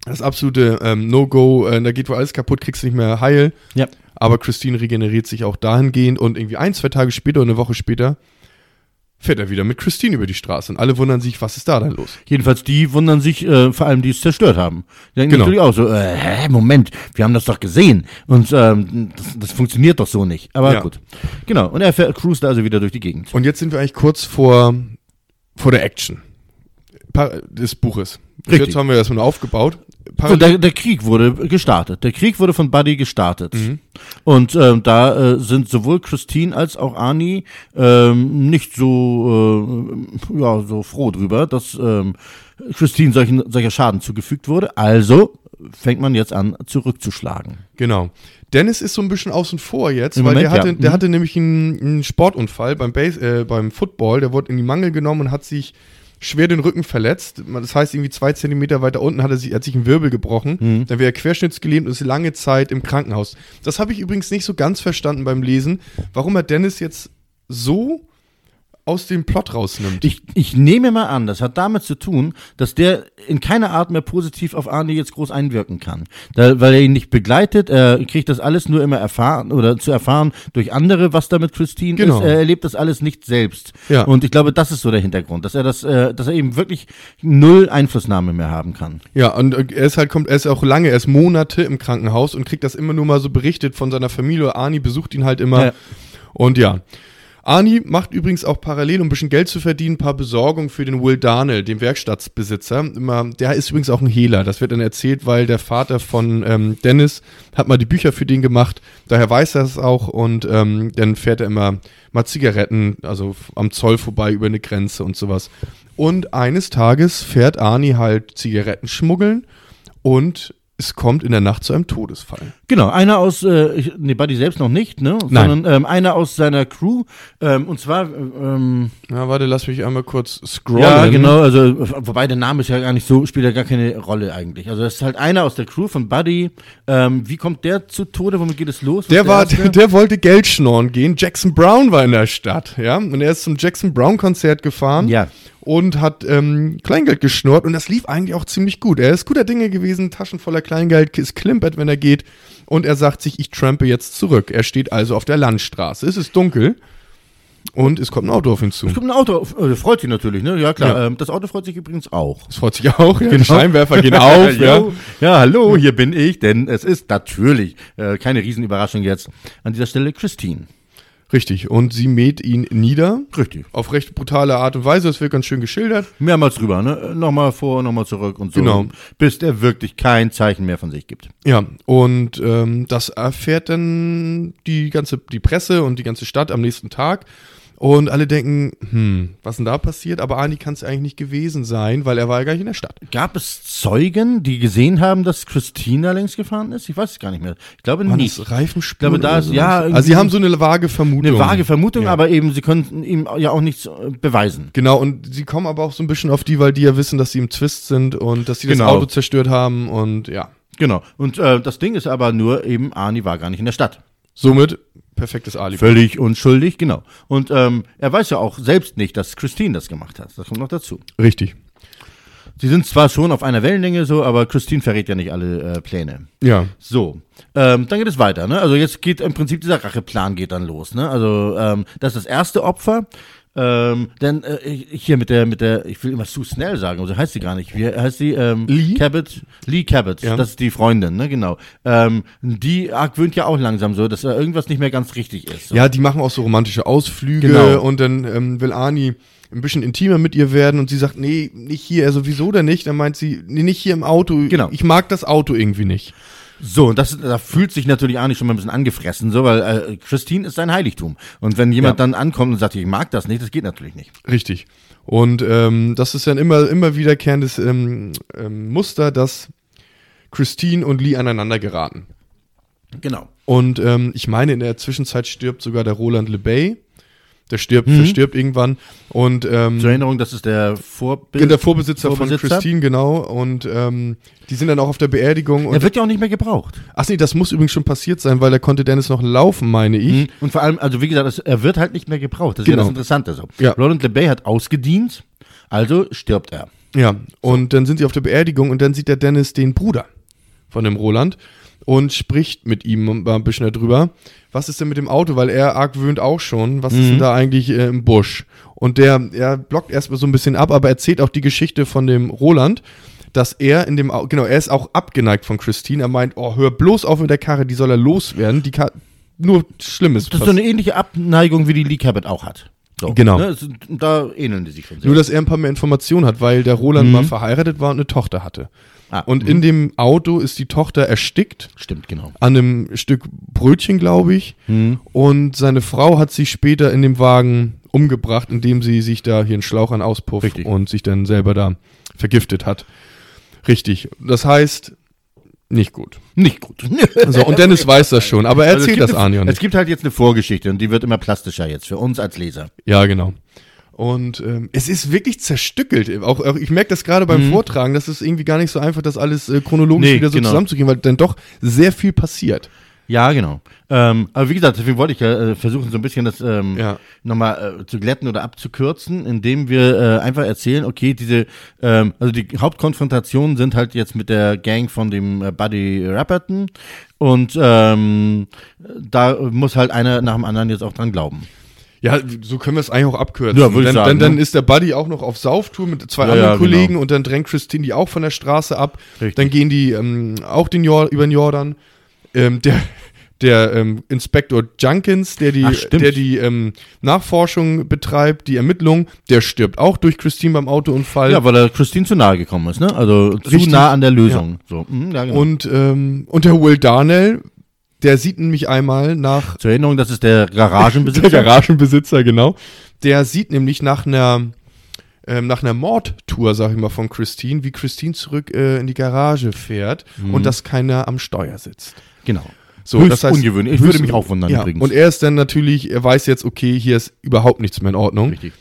das absolute ähm, No-Go. Äh, da geht wohl alles kaputt, kriegst nicht mehr heil. Ja. Aber Christine regeneriert sich auch dahingehend und irgendwie ein, zwei Tage später oder eine Woche später fährt er wieder mit Christine über die Straße und alle wundern sich, was ist da denn los? Jedenfalls die wundern sich, äh, vor allem die es zerstört haben. Die denken Genau. natürlich auch so, äh, hä, Moment, wir haben das doch gesehen und ähm, das, das funktioniert doch so nicht. Aber Ja. gut. Genau, und er fährt, cruist also wieder durch die Gegend. Und jetzt sind wir eigentlich kurz vor, vor der Action des Buches. Richtig. Jetzt haben wir das mal aufgebaut. So, der, der Krieg wurde gestartet. Der Krieg wurde von Buddy gestartet. Mhm. Und ähm, da äh, sind sowohl Christine als auch Arnie ähm, nicht so, äh, ja, so froh drüber, dass ähm, Christine solchen, solcher Schaden zugefügt wurde. Also fängt man jetzt an, zurückzuschlagen. Genau. Dennis ist so ein bisschen außen vor jetzt, Im weil Moment, der, hatte, ja. der Mhm. hatte nämlich einen, einen Sportunfall beim, Base, äh, beim Football. Der wurde in die Mangel genommen und hat sich schwer den Rücken verletzt. Das heißt, irgendwie zwei Zentimeter weiter unten hat er sich, hat sich einen Wirbel gebrochen. Mhm. Dann wäre er querschnittsgelähmt und ist lange Zeit im Krankenhaus. Das habe ich übrigens nicht so ganz verstanden beim Lesen, warum er Dennis jetzt so aus dem Plot rausnimmt. Ich, ich nehme mal an, das hat damit zu tun, dass der in keiner Art mehr positiv auf Arnie jetzt groß einwirken kann. Da, weil er ihn nicht begleitet, er kriegt das alles nur immer erfahren oder zu erfahren durch andere, was da mit Christine Genau. ist. Er erlebt das alles nicht selbst. Ja. Und ich glaube, das ist so der Hintergrund, dass er das, äh, dass er eben wirklich null Einflussnahme mehr haben kann. Ja, und äh, er ist halt, kommt, er ist auch lange, er ist Monate im Krankenhaus und kriegt das immer nur mal so berichtet von seiner Familie. Arnie besucht ihn halt immer. Ja. Und ja. Arnie macht übrigens auch parallel, um ein bisschen Geld zu verdienen, ein paar Besorgungen für den Will Darnell, den Werkstattsbesitzer. Immer, der ist übrigens auch ein Hehler. Das wird dann erzählt, weil der Vater von ähm, Dennis hat mal die Bücher für den gemacht. Daher weiß er es auch und ähm, dann fährt er immer mal Zigaretten, also am Zoll vorbei über eine Grenze und sowas. Und eines Tages fährt Arnie halt Zigaretten schmuggeln und es kommt in der Nacht zu einem Todesfall. Genau, einer aus, äh, nee, Buddy selbst noch nicht, ne? Nein. Sondern ähm, einer aus seiner Crew. Ähm, und zwar, ähm, Na, warte, lass mich einmal kurz scrollen. ja, genau, also, wobei der Name ist ja gar nicht so, spielt ja gar keine Rolle eigentlich. Also, das ist halt einer aus der Crew von Buddy. Ähm, wie kommt der zu Tode? Womit geht es los? Der ist war, erste? der wollte Geld schnorren gehen. Jackson Brown war in der Stadt, ja. Und er ist zum Jackson Brown Konzert gefahren. Ja. Und hat ähm, Kleingeld geschnurrt und das lief eigentlich auch ziemlich gut. Er ist guter Dinge gewesen, Taschen voller Kleingeld, ist klimpert, wenn er geht. Und er sagt sich, ich trampe jetzt zurück. Er steht also auf der Landstraße. Es ist dunkel und es kommt ein Auto auf ihn zu. Es kommt ein Auto, äh, freut sich natürlich, ne? Ja, klar. Ja. Ähm, das Auto freut sich übrigens auch. Das freut sich auch, ja. Die Scheinwerfer gehen auf, ja. Ja, hallo, hier bin ich, denn es ist natürlich äh, keine Riesenüberraschung jetzt an dieser Stelle Christine. Richtig. Und sie mäht ihn nieder. Richtig. Auf recht brutale Art und Weise. Das wird ganz schön geschildert. Mehrmals drüber, ne? Nochmal vor, nochmal zurück und so. Genau. Bis der wirklich kein Zeichen mehr von sich gibt. Ja, und ähm, das erfährt dann die ganze, die Presse und die ganze Stadt am nächsten Tag. Und alle denken, hm, was denn da passiert? Aber Ani kann es eigentlich nicht gewesen sein, weil er war ja gar nicht in der Stadt. Gab es Zeugen, die gesehen haben, dass Christina längst gefahren ist? Ich weiß es gar nicht mehr. Ich glaube Waren nicht. das Reifenspuren? Ich glaube, da ist- ja, Also sie haben so eine vage Vermutung. Eine vage Vermutung, Ja. aber eben, sie konnten ihm ja auch nichts äh, beweisen. Genau, und sie kommen aber auch so ein bisschen auf die, weil die ja wissen, dass sie im Twist sind und dass sie das Genau. Auto zerstört haben und ja. Genau. Und äh, das Ding ist aber nur eben, Arnie war gar nicht in der Stadt. Somit perfektes Alibi. Völlig unschuldig, genau. Und ähm, er weiß ja auch selbst nicht, dass Christine das gemacht hat. Das kommt noch dazu. Richtig. Sie sind zwar schon auf einer Wellenlänge so, aber Christine verrät ja nicht alle äh, Pläne. Ja. So, ähm, dann geht es weiter, ne? Also jetzt geht im Prinzip dieser Racheplan geht dann los, ne? Also ähm, das ist das erste Opfer. Ähm, denn äh, hier mit der, mit der, ich will immer Sue Snell sagen, aber so heißt sie gar nicht. Wie heißt sie? Ähm, Lee? Cabot. Lee Cabot, Ja. das ist die Freundin, ne? Genau. Ähm, die argwöhnt ja auch langsam so, dass da irgendwas nicht mehr ganz richtig ist. So. Ja, die machen auch so romantische Ausflüge Genau. und dann ähm, will Ani ein bisschen intimer mit ihr werden und sie sagt, nee, nicht hier, also wieso denn nicht? Dann meint sie, nee, nicht hier im Auto. Genau. Ich mag das Auto irgendwie nicht. So, und das, da fühlt sich natürlich Arnie schon mal ein bisschen angefressen, so, weil äh, Christine ist sein Heiligtum. Und wenn jemand Ja. dann ankommt und sagt, ich mag das nicht, das geht natürlich nicht. Richtig. Und ähm, das ist dann immer, immer wiederkehrendes ähm, ähm, Muster, dass Christine und Lee aneinander geraten. Genau. Und ähm, ich meine, in der Zwischenzeit stirbt sogar der Roland LeBay. Der stirbt, Mhm. verstirbt irgendwann. Und ähm, Zur Erinnerung, das ist der Vorbild. der Vorbesitzer, von Vorbesitzer. Christine, genau. Und ähm, die sind dann auch auf der Beerdigung. Er wird ja auch nicht mehr gebraucht. ach nee, das muss übrigens schon passiert sein, weil da konnte Dennis noch laufen, meine ich. Und vor allem, also wie gesagt, es- er wird halt nicht mehr gebraucht. Das ist ja Genau. das Interessante so. Ja. Roland LeBay hat ausgedient, also stirbt er. Ja, und dann sind sie auf der Beerdigung und dann sieht der Dennis den Bruder von dem Roland und spricht mit ihm mal ein bisschen darüber. Was ist denn mit dem Auto? Weil er argwöhnt auch schon. Was ist denn da eigentlich äh, im Busch? Und der, er blockt erstmal so ein bisschen ab, aber erzählt auch die Geschichte von dem Roland, dass er in dem, Au- genau, er ist auch abgeneigt von Christine. Er meint, oh, hör bloß auf mit der Karre, die soll er loswerden. Die Karre, nur Schlimmes. Das ist so eine ähnliche Abneigung, wie die Lee Cabot auch hat. So, Genau. Ne? Da ähneln die sich schon sehr. Nur, dass er ein paar mehr Informationen hat, weil der Roland mal verheiratet war und eine Tochter hatte. Ah, Und in dem Auto ist die Tochter erstickt Stimmt, genau. an einem Stück Brötchen, glaube ich. Hm. Und seine Frau hat sich später in dem Wagen umgebracht, indem sie sich da hier einen Schlauch an auspufft Richtig. und sich dann selber da vergiftet hat. Richtig. Das heißt, nicht gut. Nicht gut. So, und Dennis weiß das schon, aber er Also erzählt gibt das auch Es gibt halt jetzt eine Vorgeschichte und die wird immer plastischer jetzt für uns als Leser. Ja, genau. Und ähm, es ist wirklich zerstückelt. Auch, auch ich merke das gerade beim Vortragen, das ist irgendwie gar nicht so einfach, das alles äh, chronologisch Mhm. Nee, wieder so genau. zusammenzukriegen, weil dann doch sehr viel passiert. Ja, genau. Ähm, aber wie gesagt, deswegen wollte ich ja äh, versuchen, so ein bisschen das ähm, Ja. nochmal äh, zu glätten oder abzukürzen, indem wir äh, einfach erzählen, okay, diese, ähm, also die Hauptkonfrontationen sind halt jetzt mit der Gang von dem äh, Buddy Rapperton und ähm, da muss halt einer nach dem anderen jetzt auch dran glauben. Ja, so können wir es eigentlich auch abkürzen. Ja, würde ich dann, sagen, dann, dann ne? ist der Buddy auch noch auf Sauftour mit zwei Ja, anderen ja, Kollegen genau. und dann drängt Christine die auch von der Straße ab. Richtig. Dann gehen die ähm, auch den Jor über den Jordan. Ähm, der der ähm, Inspektor Junkins, der die, Ach, der die ähm, Nachforschung betreibt, die Ermittlung, der stirbt auch durch Christine beim Autounfall. Ja, weil er Christine zu nahe gekommen ist, ne? Also zu Richtig. nah an der Lösung. So, mhm, ja, genau. und, ähm, und der Will Darnell, der sieht nämlich einmal nach Zur Erinnerung, das ist der Garagenbesitzer. Der Garagenbesitzer, genau. Der sieht nämlich nach einer ähm, nach einer Mordtour, sag ich mal, von Christine, wie Christine zurück äh, in die Garage fährt und dass keiner am Steuer sitzt. Genau. So, Höchst das heißt, ungewöhnlich. Ich würde mich auch wundern ja, übrigens. Und er ist dann natürlich, er weiß jetzt, okay, hier ist überhaupt nichts mehr in Ordnung. Richtig.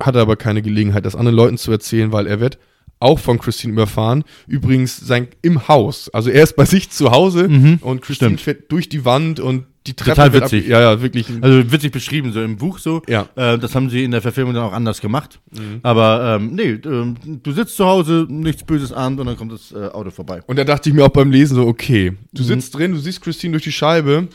Hat aber keine Gelegenheit, das anderen Leuten zu erzählen, weil er wird auch von Christine überfahren. Übrigens sein im Haus. Also er ist bei sich zu Hause und Christine stimmt. fährt durch die Wand und die Treppe Total wird witzig. Ab, ja, ja, wirklich. Also witzig beschrieben, so im Buch so. Ja. Äh, das haben sie in der Verfilmung dann auch anders gemacht. Aber ähm, nee, ähm, du sitzt zu Hause, nichts Böses ahnt und dann kommt das äh, Auto vorbei. Und da dachte ich mir auch beim Lesen so, okay, du sitzt drin, du siehst Christine durch die Scheibe.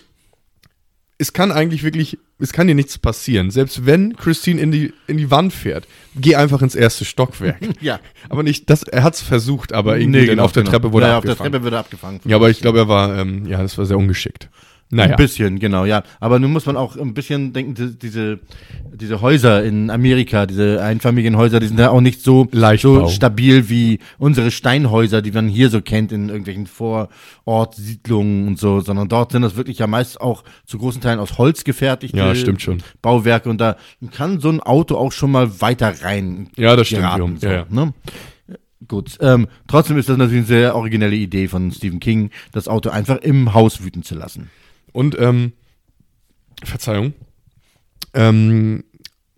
Es kann eigentlich wirklich, es kann dir nichts passieren. Selbst wenn Christine in die, in die Wand fährt, geh einfach ins erste Stockwerk. Ja. aber nicht, das, er hat es versucht, aber irgendwie dann auf der Treppe wurde ja, er auf der abgefangen. Treppe wurde abgefangen. Ja, aber ich glaube, er war, ähm, ja, das war sehr ungeschickt. Naja. Ein bisschen, genau, ja. Aber nun muss man auch ein bisschen denken, die- diese, diese Häuser in Amerika, diese Einfamilienhäuser, die sind ja auch nicht so, Leichtbau. so stabil wie unsere Steinhäuser, die man hier so kennt in irgendwelchen Vorortsiedlungen und so, sondern dort sind das wirklich ja meist auch zu großen Teilen aus Holz gefertigte Ja, stimmt schon. Bauwerke und da kann so ein Auto auch schon mal weiter rein. Ja, das stimmt, geraten, Jung. so, Ja, ja. Ne? Gut, ähm, trotzdem ist das natürlich eine sehr originelle Idee von Stephen King, das Auto einfach im Haus wüten zu lassen. Und, ähm, Verzeihung. Ähm,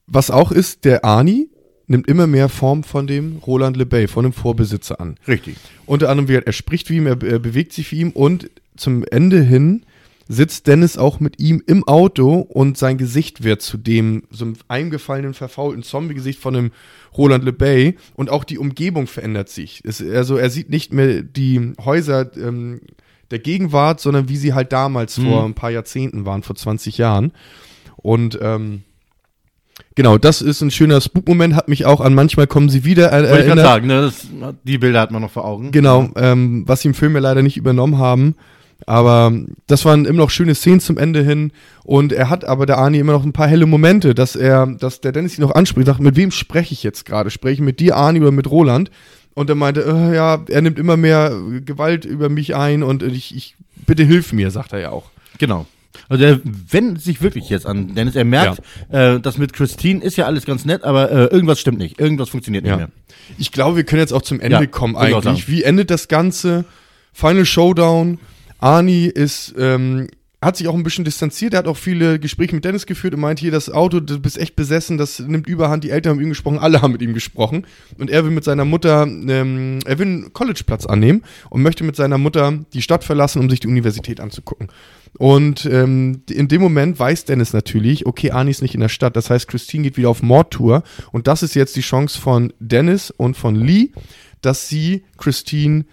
was auch ist, der Arnie nimmt immer mehr Form von dem Roland LeBay, von dem Vorbesitzer an. Richtig. Unter anderem, er, er spricht wie ihm, er, er bewegt sich wie ihm und zum Ende hin sitzt Dennis auch mit ihm im Auto und sein Gesicht wird zu dem so einem eingefallenen, verfaulten Zombie-Gesicht von dem Roland LeBay und auch die Umgebung verändert sich. Es, also er sieht nicht mehr die Häuser ähm, der Gegenwart, sondern wie sie halt damals vor ein paar Jahrzehnten waren, vor 20 Jahren. Und ähm, genau, das ist ein schöner Spook-Moment, hat mich auch an manchmal kommen sie wieder äh, Wollte ich gerade sagen, ne, das, die Bilder hat man noch vor Augen. Genau, ähm, was sie im Film ja leider nicht übernommen haben. Aber das waren immer noch schöne Szenen zum Ende hin. Und er hat aber der Arnie immer noch ein paar helle Momente, dass er, dass der Dennis ihn noch anspricht, sagt, mit wem spreche ich jetzt gerade? Spreche ich mit dir, Arnie, oder mit Roland? Und er meinte, äh, ja, er nimmt immer mehr Gewalt über mich ein und ich, ich bitte hilf mir, sagt er ja auch. Genau. Also er wendet sich wirklich jetzt an Dennis. Er merkt, äh, das mit Christine ist ja alles ganz nett, aber äh, irgendwas stimmt nicht. Irgendwas funktioniert nicht Ja. mehr. Ich glaube, wir können jetzt auch zum Ende Ja, kommen eigentlich. Wie endet das Ganze? Final Showdown. Arnie ist, ähm, hat sich auch ein bisschen distanziert. Er hat auch viele Gespräche mit Dennis geführt und meint hier, das Auto, du bist echt besessen, das nimmt überhand. Die Eltern haben mit ihm gesprochen, alle haben mit ihm gesprochen. Und er will mit seiner Mutter, ähm, er will einen Collegeplatz annehmen und möchte mit seiner Mutter die Stadt verlassen, um sich die Universität anzugucken. Und ähm, in dem Moment weiß Dennis natürlich, okay, Arnie ist nicht in der Stadt. Das heißt, Christine geht wieder auf Mordtour. Und das ist jetzt die Chance von Dennis und von Lee, dass sie Christine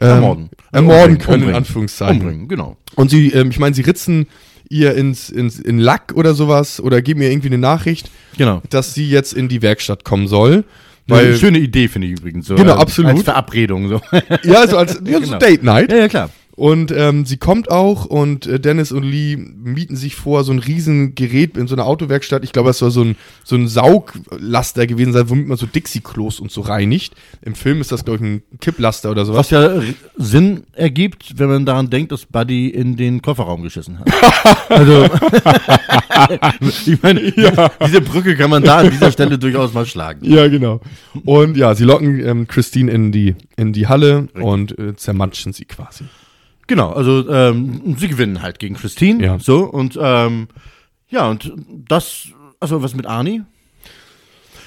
ähm, Ermorden. ermorden Umbringen, können, in umbringen. Anführungszeichen. Umbringen, genau. Und sie, ähm, ich meine, sie ritzen ihr ins, ins in Lack oder sowas oder geben ihr irgendwie eine Nachricht, Genau. dass sie jetzt in die Werkstatt kommen soll. Weil schöne Idee finde ich übrigens. So, Genau, als, absolut. Als Verabredung so. ja, also als ja, so Genau. Date Night. ja, ja, klar. Und ähm, sie kommt auch und äh, Dennis und Lee mieten sich vor so ein riesen Gerät in so einer Autowerkstatt. Ich glaube, es soll so ein, so ein Sauglaster gewesen sein, womit man so Dixie-Klos und so reinigt. Im Film ist das, glaube ich, ein Kipplaster oder sowas. Was ja Sinn ergibt, wenn man daran denkt, dass Buddy in den Kofferraum geschissen hat. also, ich meine, diese Brücke kann man da an dieser Stelle durchaus mal schlagen. Ja, genau. Und ja, sie locken ähm, Christine in die, in die Halle und äh, zermatschen sie quasi. Genau, also ähm, sie gewinnen halt gegen Christine. Ja. So, und ähm, ja, und das, also was mit Arnie?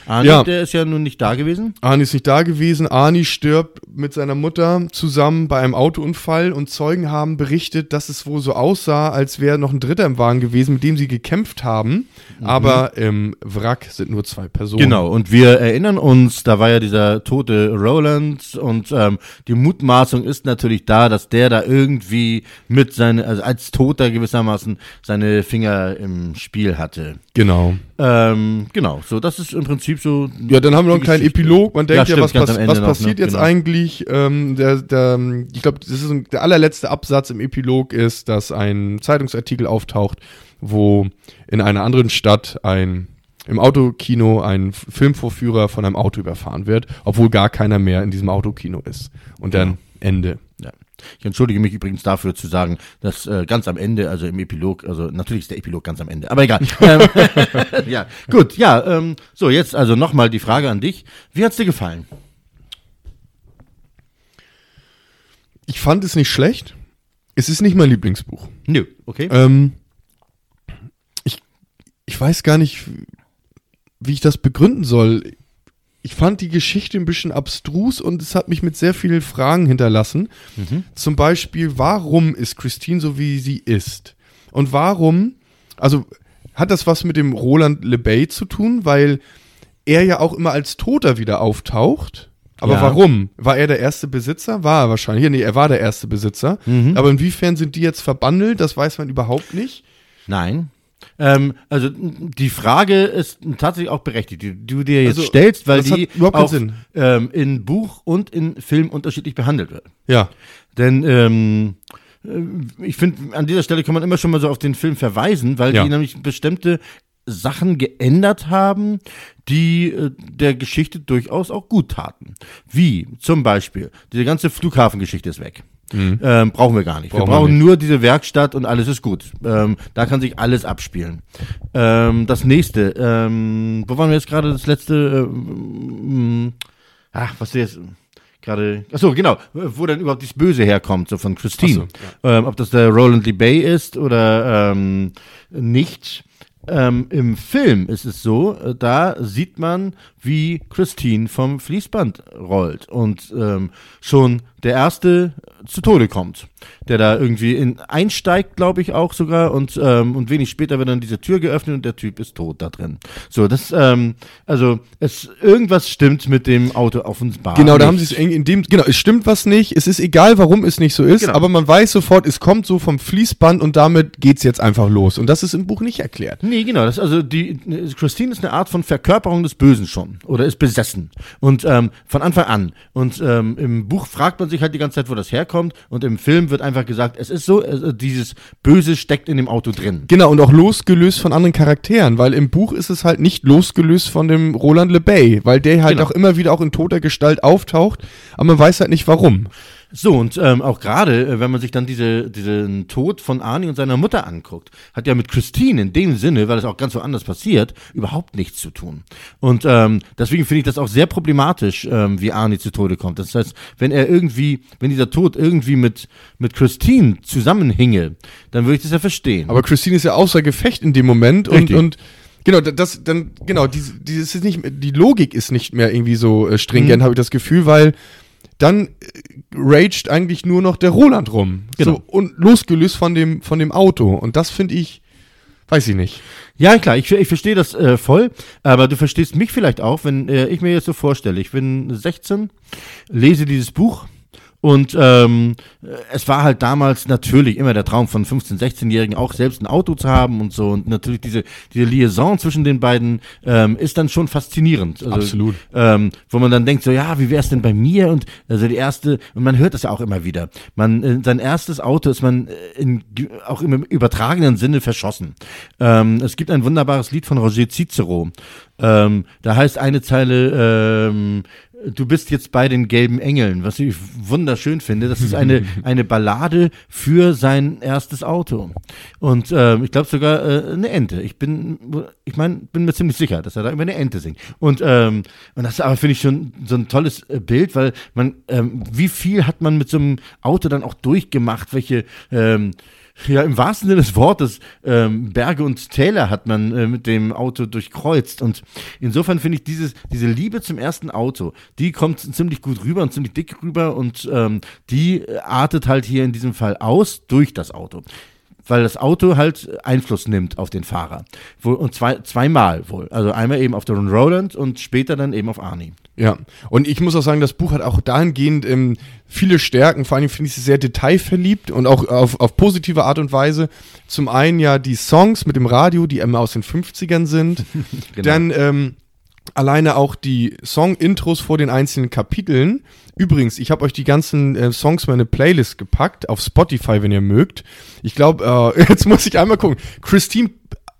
Arnie, Ja. der ist ja nun nicht da gewesen. Arnie ist nicht da gewesen. Arnie stirbt mit seiner Mutter zusammen bei einem Autounfall und Zeugen haben berichtet, dass es wohl so aussah, als wäre noch ein Dritter im Wagen gewesen, mit dem sie gekämpft haben. Aber im Wrack sind nur zwei Personen. Genau, und wir erinnern uns, da war ja dieser tote Roland und ähm, die Mutmaßung ist natürlich da, dass der da irgendwie mit seine, also als Toter gewissermaßen seine Finger im Spiel hatte. Genau. Ähm, genau, so das ist im Prinzip so. Ja, dann haben wir noch einen kleinen Geschichte. Epilog. Man denkt ja, stimmt, was, pass was noch, passiert ne? jetzt Genau. eigentlich? Ähm, der, der, ich glaube, das ist ein, der allerletzte Absatz im Epilog ist, dass ein Zeitungsartikel auftaucht, wo in einer anderen Stadt ein im Autokino ein Filmvorführer von einem Auto überfahren wird, obwohl gar keiner mehr in diesem Autokino ist. Und dann Ende. Ja. Ich entschuldige mich übrigens dafür zu sagen, dass äh, ganz am Ende, also im Epilog, also natürlich ist der Epilog ganz am Ende, aber egal. ähm, ja, gut, ja, ähm, so jetzt also nochmal die Frage an dich. Wie hat's dir gefallen? Ich fand es nicht schlecht. Es ist nicht mein Lieblingsbuch. Nö, okay. Ähm, ich, ich weiß gar nicht, wie ich das begründen soll. Ich fand die Geschichte ein bisschen abstrus und es hat mich mit sehr vielen Fragen hinterlassen. Zum Beispiel, warum ist Christine so, wie sie ist? Und warum, also hat das was mit dem Roland LeBay zu tun, weil er ja auch immer als Toter wieder auftaucht? Aber Ja. warum? War er der erste Besitzer? War er wahrscheinlich. Ja, nee, er war der erste Besitzer. Aber inwiefern sind die jetzt verbandelt? Das weiß man überhaupt nicht. Nein. Ähm, also die Frage ist tatsächlich auch berechtigt, die du dir jetzt Also, stellst, weil die auch. Ähm, in Buch und in Film unterschiedlich behandelt wird. Ja. Denn ähm, äh, ich finde, an dieser Stelle kann man immer schon mal so auf den Film verweisen, weil Ja. die nämlich bestimmte Sachen geändert haben, die äh, der Geschichte durchaus auch gut taten. Wie zum Beispiel, diese ganze Flughafengeschichte ist weg. Ähm, brauchen wir gar nicht. Mhm. Brauchen wir wir brauchen nicht. nur diese Werkstatt und alles ist gut. Ähm, da kann sich alles abspielen. Ähm, das nächste, ähm, wo waren wir jetzt gerade das letzte? Ähm, ach, was ist jetzt gerade? Ach so, genau, wo dann überhaupt das Böse herkommt, so von Christine. So, ähm, ob das der Roland Lee Bay ist oder ähm, nicht. Ähm, Im Film ist es so, äh, da sieht man, wie Christine vom Fließband rollt und ähm, schon der erste zu Tode kommt, der da irgendwie in, einsteigt, glaube ich auch sogar und ähm, und wenig später wird dann diese Tür geöffnet und der Typ ist tot da drin. So, das ähm, also es irgendwas stimmt mit dem Auto offenbar. Genau, da haben sie es in dem, genau, es stimmt was nicht, es ist egal, warum es nicht so ist, Genau. aber man weiß sofort, es kommt so vom Fließband und damit geht's jetzt einfach los. Und das ist im Buch nicht erklärt. Nee, genau. Das, also die Christine ist eine Art von Verkörperung des Bösen schon oder ist besessen und ähm, von Anfang an. Und ähm, im Buch fragt man sich halt die ganze Zeit, wo das herkommt. Und im Film wird einfach gesagt, es ist so, äh, dieses Böse steckt in dem Auto drin. Genau, und auch losgelöst von anderen Charakteren, weil im Buch ist es halt nicht losgelöst von dem Roland LeBay, weil der halt Genau. auch immer wieder auch in toter Gestalt auftaucht, aber man weiß halt nicht warum. So, und ähm, auch gerade, äh, wenn man sich dann diese, diesen Tod von Arnie und seiner Mutter anguckt, hat ja mit Christine in dem Sinne, weil es auch ganz woanders passiert, überhaupt nichts zu tun. Und ähm, deswegen finde ich das auch sehr problematisch, ähm, wie Arnie zu Tode kommt. Das heißt, wenn er irgendwie, wenn dieser Tod irgendwie mit, mit Christine zusammenhinge, dann würde ich das ja verstehen. Aber Christine ist ja außer Gefecht in dem Moment und, Richtig. und genau, da- das dann genau, diese, dieses ist nicht die Logik ist nicht mehr irgendwie so äh, Mhm. stringent, habe ich das Gefühl, weil dann äh, raged eigentlich nur noch der Roland rum. Genau. So, und losgelöst von dem von dem Auto und das finde ich weiß ich nicht. Ja, klar, ich, ich verstehe das äh, voll, aber du verstehst mich vielleicht auch, wenn äh, ich mir jetzt so vorstelle, ich bin 16, lese dieses Buch und ähm, äh, es war halt damals natürlich immer der Traum von 15-, 16-Jährigen, auch selbst ein Auto zu haben und so. Und natürlich diese, diese Liaison zwischen den beiden ähm, ist dann schon faszinierend. Also, Absolut. Ähm, wo man dann denkt, so ja, wie wär's denn bei mir? Und also die erste, und man hört das ja auch immer wieder. Man, äh, sein erstes Auto ist man äh, in, auch im übertragenen Sinne verschossen. Ähm, es gibt ein wunderbares Lied von Roger Cicero. Ähm, da heißt eine Zeile, ähm, du bist jetzt bei den gelben Engeln, was ich wunderschön finde. Das ist eine, eine Ballade für sein erstes Auto. Und ähm, ich glaube sogar äh, eine Ente. Ich bin, ich meine, bin mir ziemlich sicher, dass er da über eine Ente singt. Und, ähm, und das aber finde ich schon so ein tolles äh, Bild, weil man, ähm, wie viel hat man mit so einem Auto dann auch durchgemacht, welche ähm, ja, im wahrsten Sinne des Wortes, ähm, Berge und Täler hat man äh, mit dem Auto durchkreuzt. Und insofern finde ich dieses, diese Liebe zum ersten Auto, die kommt ziemlich gut rüber und ziemlich dick rüber und ähm, die artet halt hier in diesem Fall aus durch das Auto. Weil das Auto halt Einfluss nimmt auf den Fahrer. Wo, und zwei, zweimal wohl. Also einmal eben auf den Roland und später dann eben auf Arnie. Ja, und ich muss auch sagen, das Buch hat auch dahingehend ähm, viele Stärken. Vor allem finde ich es sehr detailverliebt und auch auf, auf positive Art und Weise. Zum einen ja die Songs mit dem Radio, die immer aus den 50ern sind. Genau. Dann ähm, alleine auch die Song-Intros vor den einzelnen Kapiteln. Übrigens, ich habe euch die ganzen äh, Songs mal in eine Playlist gepackt auf Spotify, wenn ihr mögt. Ich glaube, äh, jetzt muss ich einmal gucken. Christine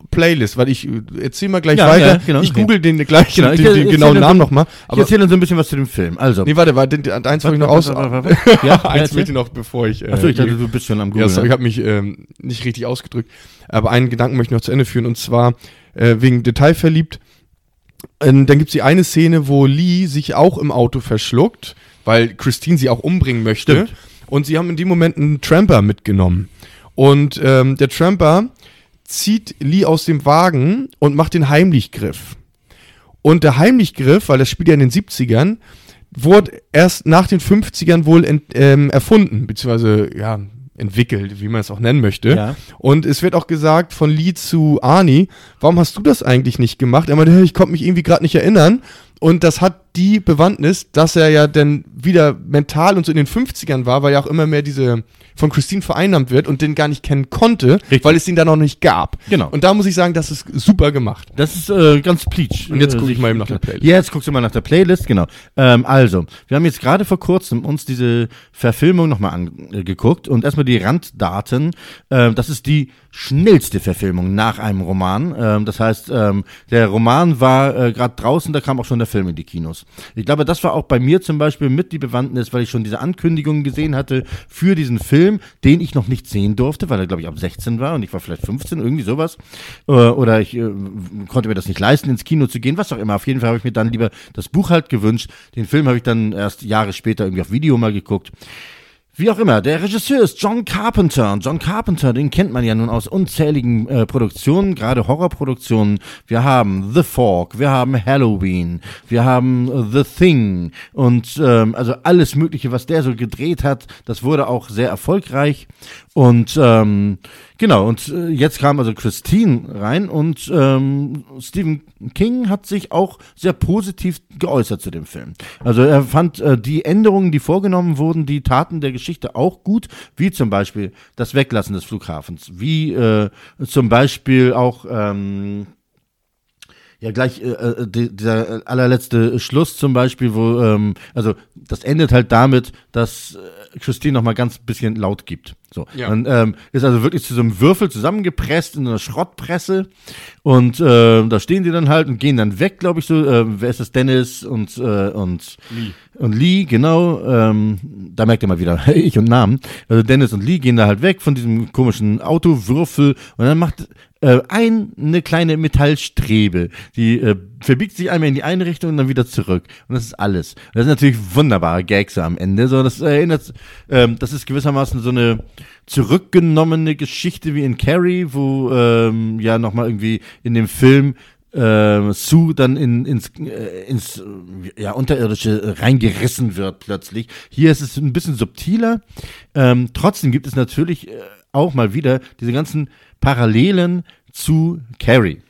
Playlist, weil ich äh, erzähl mal gleich Ja, weiter. ja, genau, ich google den gleich, Genau, den, ich den, genauen Namen nochmal. Ich erzähle dann so ein bisschen was zu dem Film. Also. nee, warte, warte, eins wollte ich noch aus. Ja, eins erzähl. möchte ich noch, bevor ich. Äh, Achso, ich dachte, du bist schon am Ja, Google. sorry, ich ne? habe mich ähm, nicht richtig ausgedrückt. Aber einen Gedanken möchte ich noch zu Ende führen und zwar äh, wegen Detailverliebt. Ähm, dann gibt es die eine Szene, wo Lee sich auch im Auto verschluckt, weil Christine sie auch umbringen möchte. Stimmt. Und sie haben in dem Moment einen Tramper mitgenommen. Und ähm, der Tramper zieht Lee aus dem Wagen und macht den Heimlichgriff. Und der Heimlichgriff, weil das spielt ja in den 70ern, wurde erst nach den 50ern wohl ent, ähm, erfunden, beziehungsweise ja, entwickelt, wie man es auch nennen möchte. Ja. Und es wird auch gesagt von Lee zu Arnie, warum hast du das eigentlich nicht gemacht? Er meinte, "Hey, ich konnte mich irgendwie gerade nicht erinnern. Und das hat die Bewandtnis, dass er ja dann wieder mental und so in den 50ern war, weil ja auch immer mehr diese von Christine vereinnahmt wird und den gar nicht kennen konnte, Richtig. weil es ihn da noch nicht gab. Genau. Und da muss ich sagen, das ist super gemacht. Das ist äh, ganz pleatsch. Und jetzt Äh, gucke ich sich- mal eben nach der Playlist. Jetzt guckst du mal nach der Playlist, genau. Ähm, also, wir haben jetzt gerade vor kurzem uns diese Verfilmung nochmal angeguckt und erstmal die Randdaten. Ähm, das ist die schnellste Verfilmung nach einem Roman. Ähm, das heißt, ähm, der Roman war äh, gerade draußen, da kam auch schon der Film in die Kinos. Ich glaube, das war auch bei mir zum Beispiel mit die Bewandtnis, weil ich schon diese Ankündigungen gesehen hatte für diesen Film, den ich noch nicht sehen durfte, weil er, glaube ich, ab 16 war und ich war vielleicht 15, irgendwie sowas. Äh, oder ich äh, konnte mir das nicht leisten, ins Kino zu gehen, was auch immer. Auf jeden Fall habe ich mir dann lieber das Buch halt gewünscht. Den Film habe ich dann erst Jahre später irgendwie auf Video mal geguckt. Wie auch immer, der Regisseur ist John Carpenter. Und John Carpenter, den kennt man ja nun aus unzähligen äh, Produktionen, gerade Horrorproduktionen. Wir haben The Fork, wir haben Halloween, wir haben äh, The Thing und ähm, also alles Mögliche, was der so gedreht hat, das wurde auch sehr erfolgreich. Und ähm, genau, und äh, jetzt kam also Christine rein und ähm, Stephen King hat sich auch sehr positiv geäußert zu dem Film. Also er fand äh, die Änderungen, die vorgenommen wurden, die taten der Geschichte auch gut, wie zum Beispiel das Weglassen des Flughafens, wie äh, zum Beispiel auch ähm, ja, gleich äh, äh, die, dieser allerletzte Schluss zum Beispiel, wo, ähm, also das endet halt damit, dass äh, Christine noch mal ganz bisschen laut gibt. So. Ja. Und ähm, ist also wirklich zu so einem Würfel zusammengepresst in einer Schrottpresse und äh, da stehen die dann halt und gehen dann weg, glaube ich so. Äh, wer ist das? Dennis und äh, und Lee. und Lee, genau. Ähm, da merkt ihr mal wieder ich und Namen. Also Dennis und Lee gehen da halt weg von diesem komischen Autowürfel und dann macht äh, ein, eine kleine Metallstrebe, die äh, verbiegt sich einmal in die eine Richtung und dann wieder zurück. Und das ist alles. Das sind natürlich wunderbare Gags am Ende. So, das erinnert, ähm, das ist gewissermaßen so eine zurückgenommene Geschichte wie in Carrie, wo ähm, ja nochmal irgendwie in dem Film äh, Sue dann in, ins, äh, ins ja, Unterirdische reingerissen wird plötzlich. Hier ist es ein bisschen subtiler. Ähm, trotzdem gibt es natürlich äh, auch mal wieder diese ganzen Parallelen zu Carrie.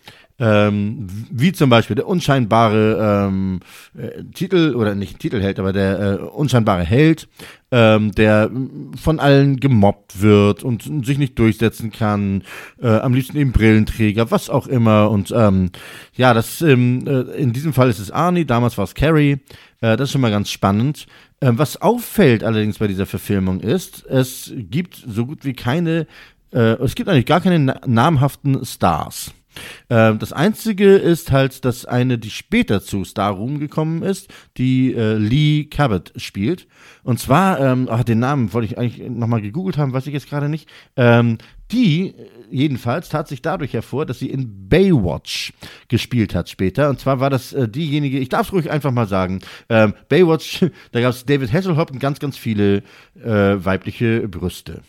Ähm, wie zum Beispiel der unscheinbare ähm, äh, Titel, oder nicht Titelheld, aber der äh, unscheinbare Held, ähm, der mm, von allen gemobbt wird und sich nicht durchsetzen kann, äh, am liebsten eben Brillenträger, was auch immer. Und ähm, ja, das ähm, äh, in diesem Fall ist es Arnie, damals war es Carrie. Äh, das ist schon mal ganz spannend. Ähm, was auffällt allerdings bei dieser Verfilmung ist, es gibt so gut wie keine, äh, es gibt eigentlich gar keine na namhaften Stars. Ähm, das einzige ist halt, dass eine, die später zu Star Room gekommen ist, die äh, Lee Cabot spielt. Und zwar, ähm, ach, den Namen wollte ich eigentlich nochmal gegoogelt haben, weiß ich jetzt gerade nicht. Ähm, die äh, jedenfalls tat sich dadurch hervor, dass sie in Baywatch gespielt hat später. Und zwar war das äh, diejenige, ich darf es ruhig einfach mal sagen, ähm, Baywatch, da gab es David Hasselhoff und ganz, ganz viele äh, weibliche Brüste.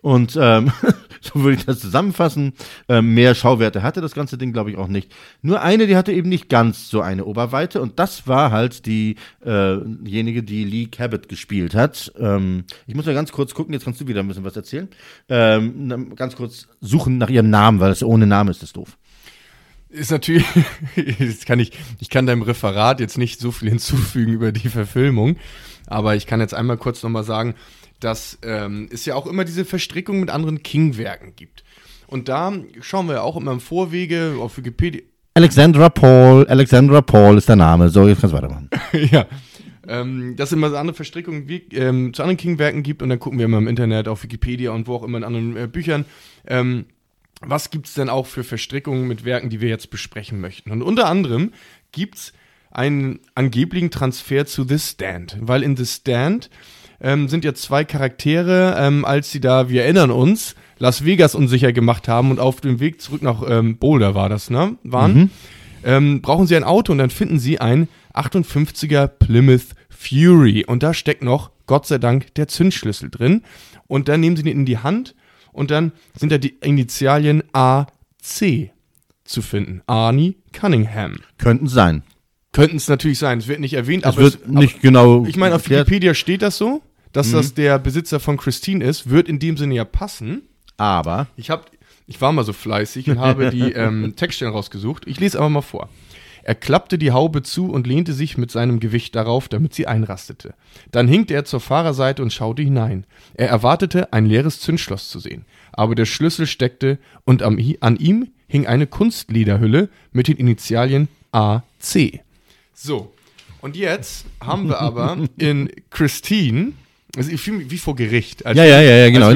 Und ähm, so würde ich das zusammenfassen. Ähm, mehr Schauwerte hatte das ganze Ding, glaube ich, auch nicht. Nur eine, die hatte eben nicht ganz so eine Oberweite und das war halt äh, diejenige, die Lee Cabot gespielt hat. Ähm, ich muss mal ganz kurz gucken, jetzt kannst du wieder ein bisschen was erzählen. Ähm, ganz kurz suchen nach ihrem Namen, weil das ohne Name ist das doof. Ist natürlich, jetzt kann ich, ich kann deinem Referat jetzt nicht so viel hinzufügen über die Verfilmung, aber ich kann jetzt einmal kurz nochmal sagen, dass ähm, es ja auch immer diese Verstrickung mit anderen King-Werken gibt. Und da schauen wir auch immer im Vorwege auf Wikipedia. Alexandra Paul, Alexandra Paul ist der Name. So, jetzt kannst du weitermachen. ja. Ähm, dass es immer so andere Verstrickungen wie, ähm, zu anderen King-Werken gibt und dann gucken wir immer im Internet auf Wikipedia und wo auch immer in anderen äh, Büchern. Ähm, was gibt es denn auch für Verstrickungen mit Werken, die wir jetzt besprechen möchten? Und unter anderem gibt es einen angeblichen Transfer zu The Stand, weil in The Stand ähm, sind ja zwei Charaktere, ähm, als sie da, wir erinnern uns, Las Vegas unsicher gemacht haben und auf dem Weg zurück nach ähm, Boulder war das, ne? Waren, mhm. ähm, brauchen sie ein Auto und dann finden sie ein 58er Plymouth Fury und da steckt noch, Gott sei Dank, der Zündschlüssel drin und dann nehmen sie den in die Hand und dann sind da die Initialien AC zu finden. Arnie Cunningham. Könnten sein. Könnten es natürlich sein. Es wird nicht erwähnt, es aber wird es, nicht aber, genau. Ich meine, auf Wikipedia steht das so, dass mhm. das der Besitzer von Christine ist. Wird in dem Sinne ja passen. Aber ich habe, ich war mal so fleißig und habe die ähm, Textstellen rausgesucht. Ich lese aber mal vor. Er klappte die Haube zu und lehnte sich mit seinem Gewicht darauf, damit sie einrastete. Dann hinkte er zur Fahrerseite und schaute hinein. Er erwartete, ein leeres Zündschloss zu sehen. Aber der Schlüssel steckte und an ihm hing eine Kunstlederhülle mit den Initialien AC. So, und jetzt haben wir aber in Christine also ich fühle mich wie vor Gericht. ja, ja, ja, ja, genau.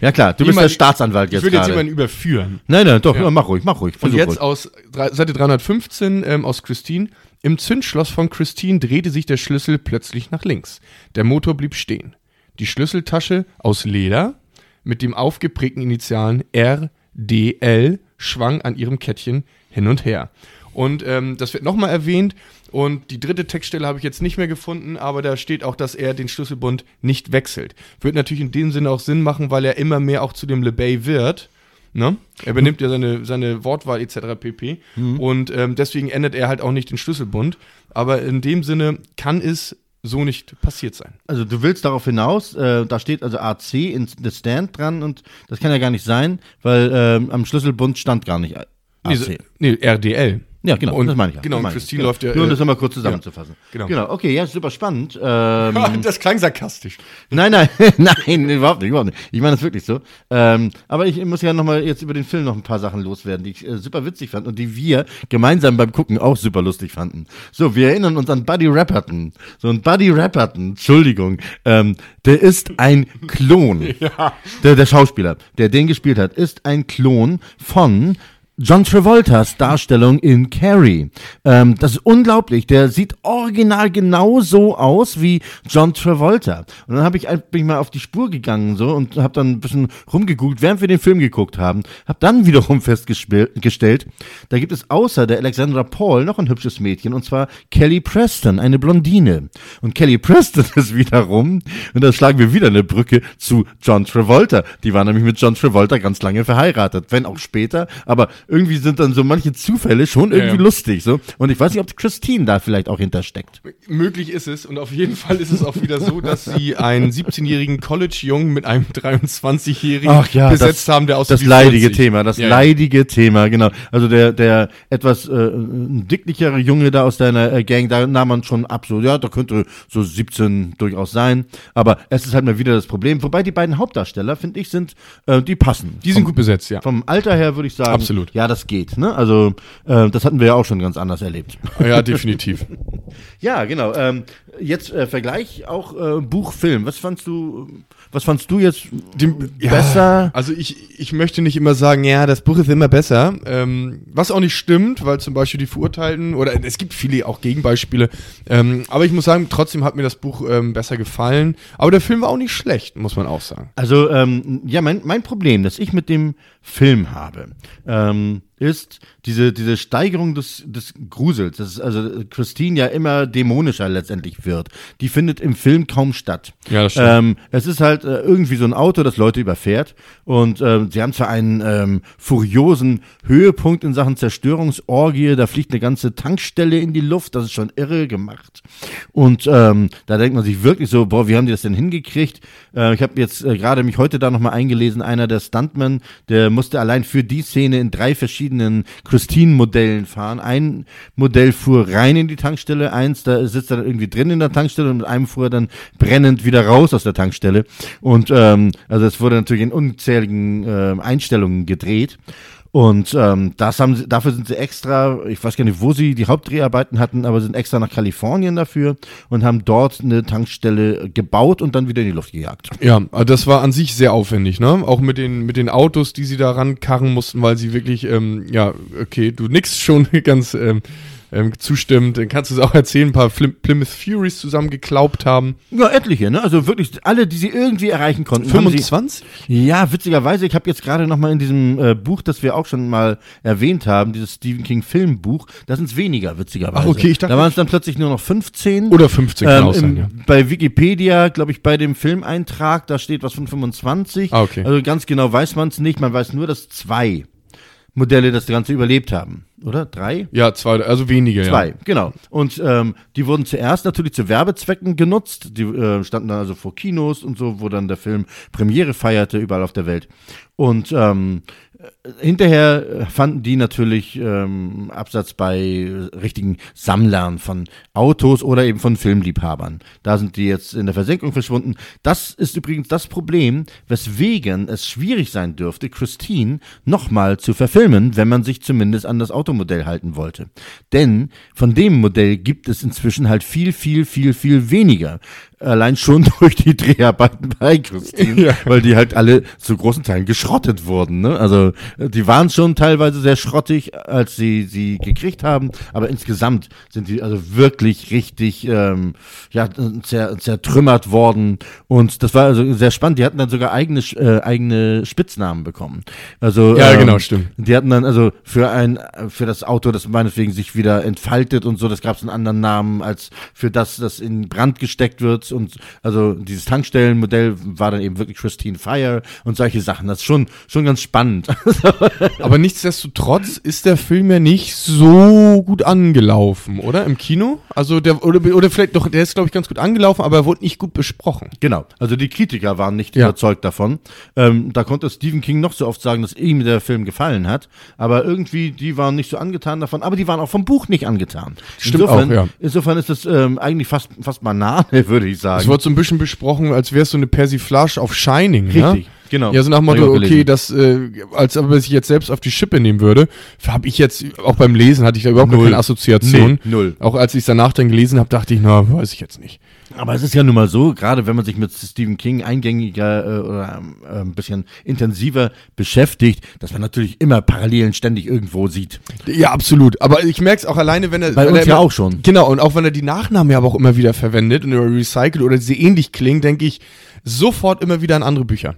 ja klar, du bist der Staatsanwalt jetzt. Ich würde jetzt jemanden überführen. Nein, nein, doch, ja. mach ruhig, mach ruhig. Und jetzt ruhig. aus Seite 315 ähm, aus Christine. Im Zündschloss von Christine drehte sich der Schlüssel plötzlich nach links. Der Motor blieb stehen. Die Schlüsseltasche aus Leder mit dem aufgeprägten Initialen RDL schwang an ihrem Kettchen hin und her. Und ähm, das wird nochmal erwähnt. Und die dritte Textstelle habe ich jetzt nicht mehr gefunden, aber da steht auch, dass er den Schlüsselbund nicht wechselt. Wird natürlich in dem Sinne auch Sinn machen, weil er immer mehr auch zu dem LeBay wird. Ne? Er benimmt ja seine, seine Wortwahl etc. pp. Mhm. Und ähm, deswegen ändert er halt auch nicht den Schlüsselbund. Aber in dem Sinne kann es so nicht passiert sein. Also du willst darauf hinaus, äh, da steht also AC in the Stand dran und das kann ja gar nicht sein, weil äh, am Schlüsselbund stand gar nicht AC. Nee, nee RDL. Ja, genau, und, das meine ich ja. Genau, und Christine läuft ja. Nur um das nochmal kurz zusammenzufassen. Ja, genau. genau, okay, ja, super spannend. Ähm, das klang sarkastisch. Nein, nein, nein, überhaupt nicht, überhaupt nicht. Ich meine das wirklich so. Ähm, aber ich muss ja nochmal jetzt über den Film noch ein paar Sachen loswerden, die ich äh, super witzig fand und die wir gemeinsam beim Gucken auch super lustig fanden. So, wir erinnern uns an Buddy Rapperton. So ein Buddy Rapperton, Entschuldigung, ähm, der ist ein Klon. ja. der, der Schauspieler, der den gespielt hat, ist ein Klon von John Travoltas Darstellung in Carrie. Ähm, das ist unglaublich. Der sieht original genauso aus wie John Travolta. Und dann habe ich, bin mal auf die Spur gegangen so und habe dann ein bisschen rumgegoogelt, während wir den Film geguckt haben. Habe dann wiederum festgestellt, da gibt es außer der Alexandra Paul noch ein hübsches Mädchen und zwar Kelly Preston, eine Blondine. Und Kelly Preston ist wiederum, und da schlagen wir wieder eine Brücke zu John Travolta. Die war nämlich mit John Travolta ganz lange verheiratet, wenn auch später, aber irgendwie sind dann so manche Zufälle schon irgendwie ja. lustig. So. Und ich weiß nicht, ob Christine da vielleicht auch hintersteckt. Möglich ist es. Und auf jeden Fall ist es auch wieder so, dass sie einen 17-jährigen College-Jungen mit einem 23-jährigen ja, besetzt das, haben, der aus Das leidige Thema, das ja, leidige Thema, genau. Also der, der etwas äh, dicklichere Junge da aus deiner äh, Gang, da nahm man schon ab, so, ja, da könnte so 17 durchaus sein. Aber es ist halt mal wieder das Problem. Wobei die beiden Hauptdarsteller, finde ich, sind, äh, die passen. Die sind vom, gut besetzt, ja. Vom Alter her würde ich sagen. Absolut ja, das geht. Ne? Also äh, das hatten wir ja auch schon ganz anders erlebt. Ja, definitiv. ja, genau. Ähm, jetzt äh, Vergleich auch äh, Buch, Film. Was fandst du? Was fandst du jetzt Dem, besser? Ja, also ich, ich möchte nicht immer sagen, ja, das Buch ist immer besser. Ähm, was auch nicht stimmt, weil zum Beispiel die Verurteilten oder es gibt viele auch Gegenbeispiele. Ähm, aber ich muss sagen, trotzdem hat mir das Buch ähm, besser gefallen. Aber der Film war auch nicht schlecht, muss man auch sagen. Also ähm, ja, mein, mein Problem, das ich mit dem Film habe, ähm, ist diese, diese Steigerung des, des Grusels, dass also Christine ja immer dämonischer letztendlich wird. Die findet im Film kaum statt. Ja, das stimmt. Ähm, es ist halt äh, irgendwie so ein Auto, das Leute überfährt und äh, sie haben zwar einen ähm, furiosen Höhepunkt in Sachen Zerstörungsorgie, da fliegt eine ganze Tankstelle in die Luft, das ist schon irre gemacht. Und ähm, da denkt man sich wirklich so, boah, wie haben die das denn hingekriegt? Äh, ich habe jetzt äh, gerade mich heute da nochmal eingelesen, einer der Stuntmen, der musste allein für die Szene in drei verschiedenen Christine-Modellen fahren. Ein Modell fuhr rein in die Tankstelle, eins, da sitzt er irgendwie drin in der Tankstelle und mit einem fuhr er dann brennend wieder raus aus der Tankstelle. Und ähm, also es wurde natürlich in unzähligen äh, Einstellungen gedreht. Und ähm, das haben sie, dafür sind sie extra, ich weiß gar nicht, wo sie die Hauptdreharbeiten hatten, aber sind extra nach Kalifornien dafür und haben dort eine Tankstelle gebaut und dann wieder in die Luft gejagt. Ja, also das war an sich sehr aufwendig, ne? Auch mit den, mit den Autos, die sie da rankarren mussten, weil sie wirklich, ähm, ja, okay, du nix schon ganz ähm, ähm, zustimmt. Dann kannst du es auch erzählen, ein paar Flim Plymouth Furies zusammengeklaubt haben. Ja, etliche, ne? Also wirklich alle, die sie irgendwie erreichen konnten. haben 25? Sie, ja, witzigerweise, ich habe jetzt gerade noch mal in diesem äh, Buch, das wir auch schon mal erwähnt haben, dieses Stephen King Filmbuch, da sind es weniger, witzigerweise. Ach, okay, ich dachte- da waren es dann plötzlich nur noch 15. Oder 15 kann Ähm, auch sein, ja. Bei Wikipedia, glaube ich, bei dem Filmeintrag, da steht was von 25. Ah, okay. Also ganz genau weiß man es nicht. Man weiß nur, dass zwei Modelle das Ganze überlebt haben. Oder? Drei? Ja, zwei, also weniger, Zwei, ja. genau. Und ähm, die wurden zuerst natürlich zu Werbezwecken genutzt. Die äh, standen dann also vor Kinos und so, wo dann der Film Premiere feierte, überall auf der Welt. Und ähm, äh, hinterher äh, fanden die natürlich ähm, Absatz bei äh, richtigen Sammlern von Autos oder eben von Filmliebhabern. Da sind die jetzt in der Versenkung verschwunden. Das ist übrigens das Problem, weswegen es schwierig sein dürfte, Christine nochmal zu verfilmen, wenn man sich zumindest an das Automodell halten wollte. Denn von dem Modell gibt es inzwischen halt viel, viel, viel, viel weniger. Allein schon durch die Dreharbeiten bei Christine, Ja. weil die halt alle zu großen Teilen geschrottet wurden. Ne? Also die waren schon teilweise sehr schrottig, als sie sie gekriegt haben, aber insgesamt sind die also wirklich richtig ähm, ja zer, zertrümmert worden und das war also sehr spannend. Die hatten dann sogar eigene äh, eigene Spitznamen bekommen. Also Ja, ähm, genau, stimmt. Die hatten dann also für ein für das Auto, das meinetwegen sich wieder entfaltet und so, das gab es einen anderen Namen als für das, das in Brand gesteckt wird und also dieses Tankstellenmodell war dann eben wirklich Christine Fire und solche Sachen. Das ist schon schon ganz spannend. Aber nichtsdestotrotz ist der Film ja nicht so gut angelaufen, oder? Im Kino? Also der, oder, oder vielleicht doch, der ist, glaube ich, ganz gut angelaufen, aber er wurde nicht gut besprochen. Genau, also die Kritiker waren nicht Ja. überzeugt davon. Ähm, da konnte Stephen King noch so oft sagen, dass ihm der Film gefallen hat, aber irgendwie, die waren nicht so angetan davon, aber die waren auch vom Buch nicht angetan. Stimmt insofern, auch, ja. Insofern ist das ähm, eigentlich fast, fast Banane, würde ich sagen. Es wurde so ein bisschen besprochen, als wäre es so eine Persiflage auf Shining, ne? Genau. Ja, so nach dem Motto, okay, das, äh, als ob er sich jetzt selbst auf die Schippe nehmen würde, habe ich jetzt, auch beim Lesen hatte ich da überhaupt Null. keine Assoziation. Nee, null. Auch als ich es danach dann gelesen habe, dachte ich, na, weiß ich jetzt nicht. Aber es ist ja nun mal so, gerade wenn man sich mit Stephen King eingängiger äh, oder äh, ein bisschen intensiver beschäftigt, dass man natürlich immer Parallelen ständig irgendwo sieht. Ja, absolut. Aber ich merke es auch alleine, wenn er. Bei wenn uns er ja immer- auch schon. Genau, und auch wenn er die Nachnamen ja aber auch immer wieder verwendet und recycelt oder sie ähnlich klingen, denke ich sofort immer wieder an andere Bücher.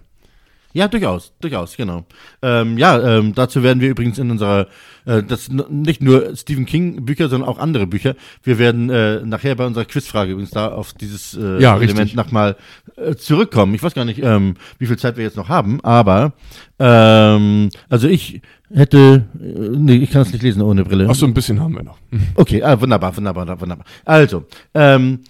Ja, durchaus, durchaus, genau. Ähm, ja, ähm, dazu werden wir übrigens in unserer, äh, das nicht nur Stephen King Bücher, sondern auch andere Bücher. Wir werden äh, nachher bei unserer Quizfrage übrigens da auf dieses äh, Ja, Element nochmal äh, zurückkommen. Ich weiß gar nicht, ähm, wie viel Zeit wir jetzt noch haben, aber ähm, also ich hätte, äh, nee, ich kann das nicht lesen ohne Brille. Ach so, ein bisschen haben wir noch. Okay, ah, wunderbar, wunderbar, wunderbar. Also, ähm,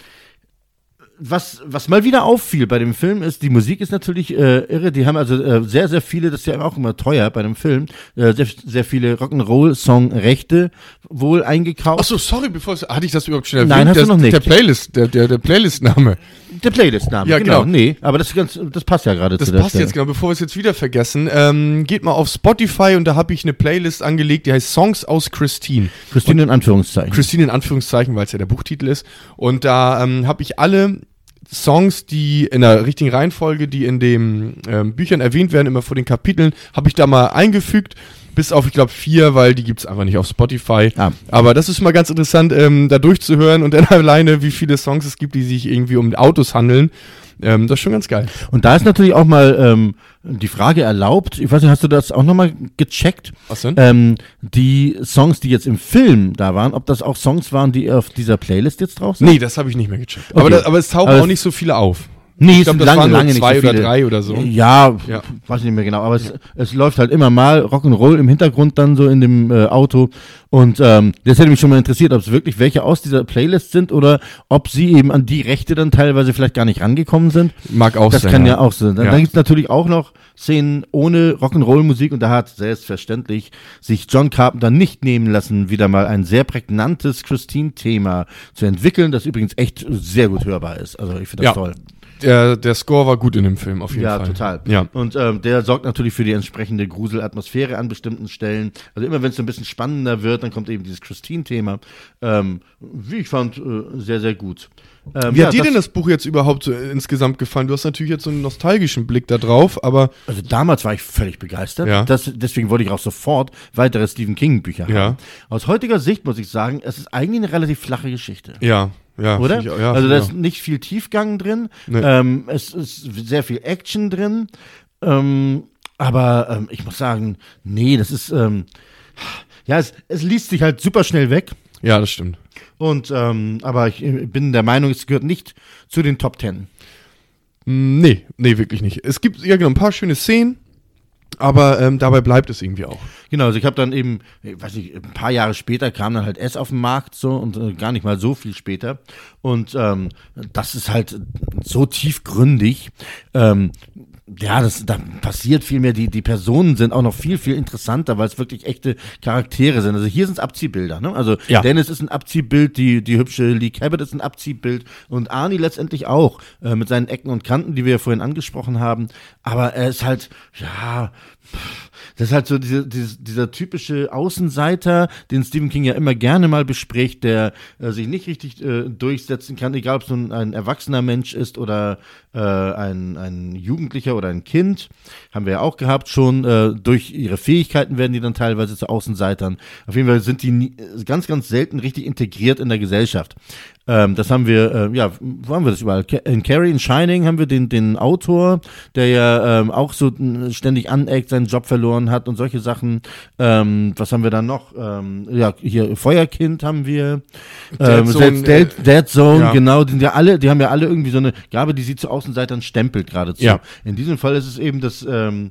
was, was mal wieder auffiel bei dem Film ist, die Musik ist natürlich äh, irre. Die haben also äh, sehr, sehr viele, das ist ja auch immer teuer bei dem Film, äh, sehr, sehr viele Rock'n'Roll-Song-Rechte wohl eingekauft. Ach so, sorry, bevor es, hatte ich das überhaupt schon erwähnt? Nein, hast du Das- noch nicht. Der Playlist, der, der, der Playlist-Name. Der Playlist-Name, Ja, genau. genau. Nee, aber das, ist ganz, das passt ja gerade Das zu der passt Stelle. jetzt genau, bevor wir es jetzt wieder vergessen. Ähm, geht mal auf Spotify und da habe ich eine Playlist angelegt, die heißt Songs aus Christine. Christine in Anführungszeichen. Christine in Anführungszeichen, weil es ja der Buchtitel ist. Und da ähm, habe ich alle Songs, die in der richtigen Reihenfolge, die in den ähm, Büchern erwähnt werden, immer vor den Kapiteln, habe ich da mal eingefügt. Bis auf, ich glaube, vier, weil die gibt's einfach nicht auf Spotify. Ah. Aber das ist mal ganz interessant, ähm, da durchzuhören und dann alleine, wie viele Songs es gibt, die sich irgendwie um Autos handeln. Ähm, das ist schon ganz geil. Und da ist natürlich auch mal ähm, die Frage erlaubt, ich weiß nicht, hast du das auch nochmal gecheckt? Was denn? Ähm, die Songs, die jetzt im Film da waren, ob das auch Songs waren, die auf dieser Playlist jetzt drauf sind? Nee, das habe ich nicht mehr gecheckt. Aber, Okay. da, aber es tauchen Aber auch nicht so viele auf. Nee, Ich glaube, das waren nur zwei nicht so oder viele. drei oder so. Ja, Ja. weiß ich nicht mehr genau, aber es, es läuft halt immer mal Rock'n'Roll im Hintergrund dann so in dem äh, Auto und ähm, das hätte mich schon mal interessiert, ob es wirklich welche aus dieser Playlist sind oder ob sie eben an die Rechte dann teilweise vielleicht gar nicht rangekommen sind. Mag auch Das sein. kann ja auch sein. Dann, Ja. dann gibt es natürlich auch noch Szenen ohne Rock'n'Roll-Musik und da hat selbstverständlich sich John Carpenter nicht nehmen lassen, wieder mal ein sehr prägnantes Christine-Thema zu entwickeln, das übrigens echt sehr gut hörbar ist. Also ich finde das Ja. toll. Der, der Score war gut in dem Film, auf jeden ja, Fall. total. Ja. Und ähm, der sorgt natürlich für die entsprechende Gruselatmosphäre an bestimmten Stellen. Also immer wenn es ein bisschen spannender wird, dann kommt eben dieses Christine-Thema. Ähm, wie ich fand, äh, sehr, sehr gut. Ähm, Wie ja, hat dir denn das Buch jetzt überhaupt so insgesamt gefallen? Du hast natürlich jetzt so einen nostalgischen Blick da drauf, aber Also damals war ich völlig begeistert. Ja. Das, deswegen wollte ich auch sofort weitere Stephen King-Bücher haben. Ja. Aus heutiger Sicht muss ich sagen, es ist eigentlich eine relativ flache Geschichte. ja, ja. Oder? ich ja, also da ist nicht viel Tiefgang drin. Nee. Ähm, es ist sehr viel Action drin. Ähm, aber ähm, ich muss sagen, nee, das ist ähm, ja, es, es liest sich halt super schnell weg. ja, das stimmt. Und ähm, aber ich bin der Meinung, es gehört nicht zu den Top Ten. Mm, Nee, nee, wirklich nicht. Es gibt ja genau ein paar schöne Szenen, aber ähm, dabei bleibt es irgendwie auch. Genau, also ich habe dann eben, weiß nicht, ein paar Jahre später kam dann halt S auf den Markt so und äh, gar nicht mal so viel später. Und ähm, das ist halt so tiefgründig. Ähm, ja, das, da passiert viel mehr. Die, die Personen sind auch noch viel, viel interessanter, weil es wirklich echte Charaktere sind. Also hier sind es Abziehbilder. Ne? Also Ja. Dennis ist ein Abziehbild, die, die hübsche Lee Cabot ist ein Abziehbild und Arnie letztendlich auch äh, mit seinen Ecken und Kanten, die wir ja vorhin angesprochen haben. Aber er ist halt, ja, das ist halt so diese, diese, dieser typische Außenseiter, den Stephen King ja immer gerne mal bespricht, der äh, sich nicht richtig äh, durchsetzen kann, egal ob es nun ein erwachsener Mensch ist oder äh, ein, ein Jugendlicher oder ein Kind. Haben wir ja auch gehabt schon. Äh, durch ihre Fähigkeiten werden die dann teilweise zu Außenseitern. Auf jeden Fall sind die nie, ganz, ganz selten richtig integriert in der Gesellschaft. Ähm, das haben wir, äh, ja, wo haben wir das überall? In Carrie in Shining haben wir den, den Autor, der ja ähm, auch so ständig aneckt, seinen Job verloren hat und solche Sachen. Ähm, was haben wir dann noch? Ähm, ja, hier Feuerkind haben wir. Ähm, Dead Dead, Zone, Dead, äh, Dead Zone, ja. genau, die sind ja alle, die haben ja alle irgendwie so eine Gabe, die sie zu Außenseitern stempelt geradezu. Ja. In diesem Fall ist es eben das, ähm,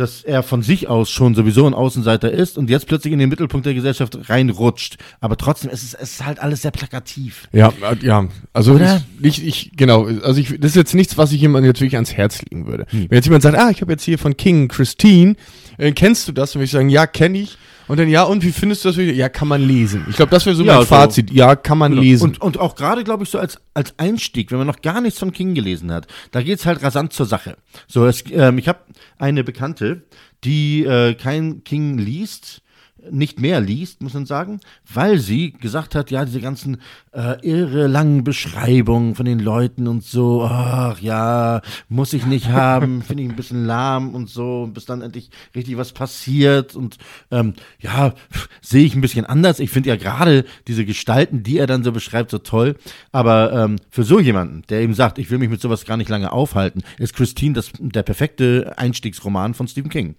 dass er von sich aus schon sowieso ein Außenseiter ist und jetzt plötzlich in den Mittelpunkt der Gesellschaft reinrutscht. Aber trotzdem ist es, es ist halt alles sehr plakativ. Ja, äh, ja. Also Oder? ich, ich, genau, also ich, das ist jetzt nichts, was ich jemandem natürlich ans Herz legen würde. Hm. Wenn jetzt jemand sagt, ah, ich habe jetzt hier von King Christine, äh, kennst du das? Dann würde ich sagen, ja, kenne ich. Und dann, ja, und wie findest du das? Ja, kann man lesen. Ich glaube, das wäre so Ja, mein so. Fazit. Ja, kann man lesen. Und, und auch gerade, glaube ich, so als, als Einstieg, wenn man noch gar nichts von King gelesen hat, da geht's halt rasant zur Sache. So, es, ähm, ich habe eine Bekannte, die äh, kein King liest, nicht mehr liest, muss man sagen, weil sie gesagt hat, ja, diese ganzen äh, irre langen Beschreibungen von den Leuten und so, ach ja, muss ich nicht haben, finde ich ein bisschen lahm und so, bis dann endlich richtig was passiert und ähm, ja, sehe ich ein bisschen anders. Ich finde ja gerade diese Gestalten, die er dann so beschreibt, so toll, aber ähm, für so jemanden, der eben sagt, ich will mich mit sowas gar nicht lange aufhalten, ist Christine das, der perfekte Einstiegsroman von Stephen King.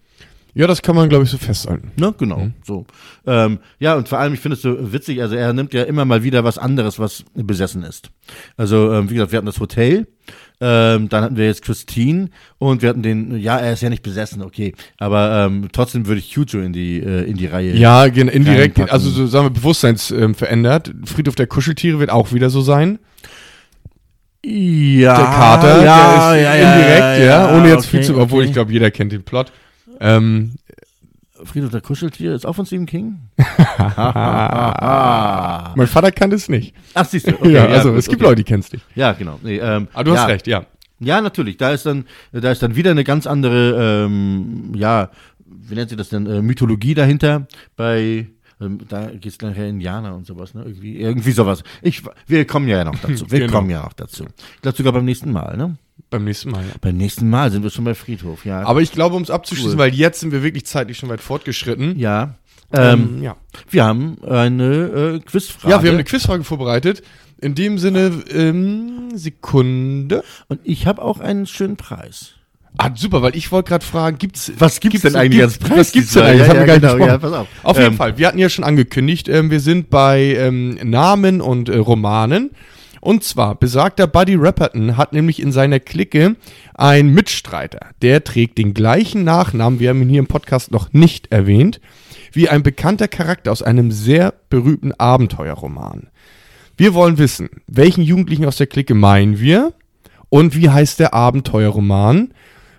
Ja, das kann man, glaube ich, so festhalten. Ne, genau, so. Ähm, ja, und vor allem, ich finde es so witzig, also er nimmt ja immer mal wieder was anderes, was besessen ist. Also, ähm, wie gesagt, wir hatten das Hotel, ähm, dann hatten wir jetzt Christine und wir hatten den, ja, er ist ja nicht besessen, okay, aber ähm, trotzdem würde ich Hugo in die, äh, in die Reihe. Ja, gen- indirekt, Reinpacken. also so sagen wir Bewusstseins ähm, verändert. Friedhof der Kuscheltiere wird auch wieder so sein. ja der Kater, ja, der ist ja, ja, indirekt, ja, ja, ohne jetzt okay, viel zu, obwohl okay. ich glaube, jeder kennt den Plot. Ähm, Friedhof der Kuscheltier ist auch von Stephen King? mein Vater kann es nicht. Ach, siehst du. Okay, ja, also gut, es gibt okay. Leute, die kennst dich. Ja, genau. Nee, ähm, Aber du hast ja. recht, ja. Ja, natürlich. Da ist dann, da ist dann wieder eine ganz andere, ähm, ja, wie nennt sie das denn, äh, Mythologie dahinter. Bei, ähm, da geht's nachher Indianer und sowas, ne? Irgendwie, irgendwie sowas. Ich, wir kommen ja noch dazu. Wir Genau. kommen ja noch dazu. Ich glaube sogar beim nächsten Mal, ne? Beim nächsten Mal, ja. Beim nächsten Mal sind wir schon bei Friedhof, ja. Aber ich glaube, um es abzuschließen, Cool. weil jetzt sind wir wirklich zeitlich schon weit fortgeschritten. ja. Ähm, ja. wir haben eine äh, Quizfrage. ja, wir haben eine Quizfrage vorbereitet. In dem Sinne, ähm, Sekunde. und ich habe auch einen schönen Preis. Ah, super, weil ich wollte gerade fragen, gibt's Was gibt's denn eigentlich als Preis Was gibt's denn eigentlich? Ja, ja, nicht genau, ja, pass auf. Auf jeden Ähm, Fall, wir hatten ja schon angekündigt, ähm, wir sind bei ähm, Namen und äh, Romanen. Und zwar, besagter Buddy Rapperton hat nämlich in seiner Clique einen Mitstreiter. Der trägt den gleichen Nachnamen, wir haben ihn hier im Podcast noch nicht erwähnt, wie ein bekannter Charakter aus einem sehr berühmten Abenteuerroman. Wir wollen wissen, welchen Jugendlichen aus der Clique meinen wir und wie heißt der Abenteuerroman,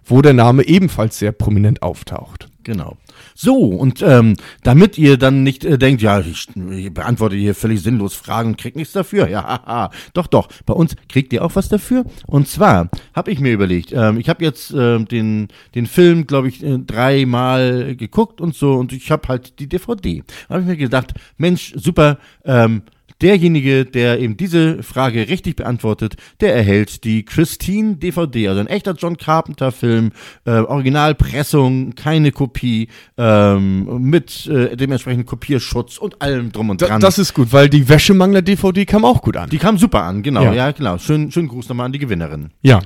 wo der Name ebenfalls sehr prominent auftaucht. Genau. So, und ähm, damit ihr dann nicht äh, denkt, ja, ich, ich beantworte hier völlig sinnlos Fragen und kriegt nichts dafür. Ja, haha. doch, doch. Bei uns kriegt ihr auch was dafür. Und zwar habe ich mir überlegt, ähm, ich habe jetzt ähm, den, den Film, glaube ich, äh, dreimal geguckt und so und ich habe halt die DVD. Da habe ich mir gedacht, Mensch, super, ähm, Derjenige, der eben diese Frage richtig beantwortet, der erhält die Christine DVD, also ein echter John Carpenter Film, äh, Originalpressung, keine Kopie, ähm, mit äh, dementsprechend Kopierschutz und allem drum und dran. das ist gut, weil die Wäschemangler DVD kam auch gut an. die kam super an, genau, Ja. ja, genau. Schön, schönen Gruß nochmal an die Gewinnerin. Ja.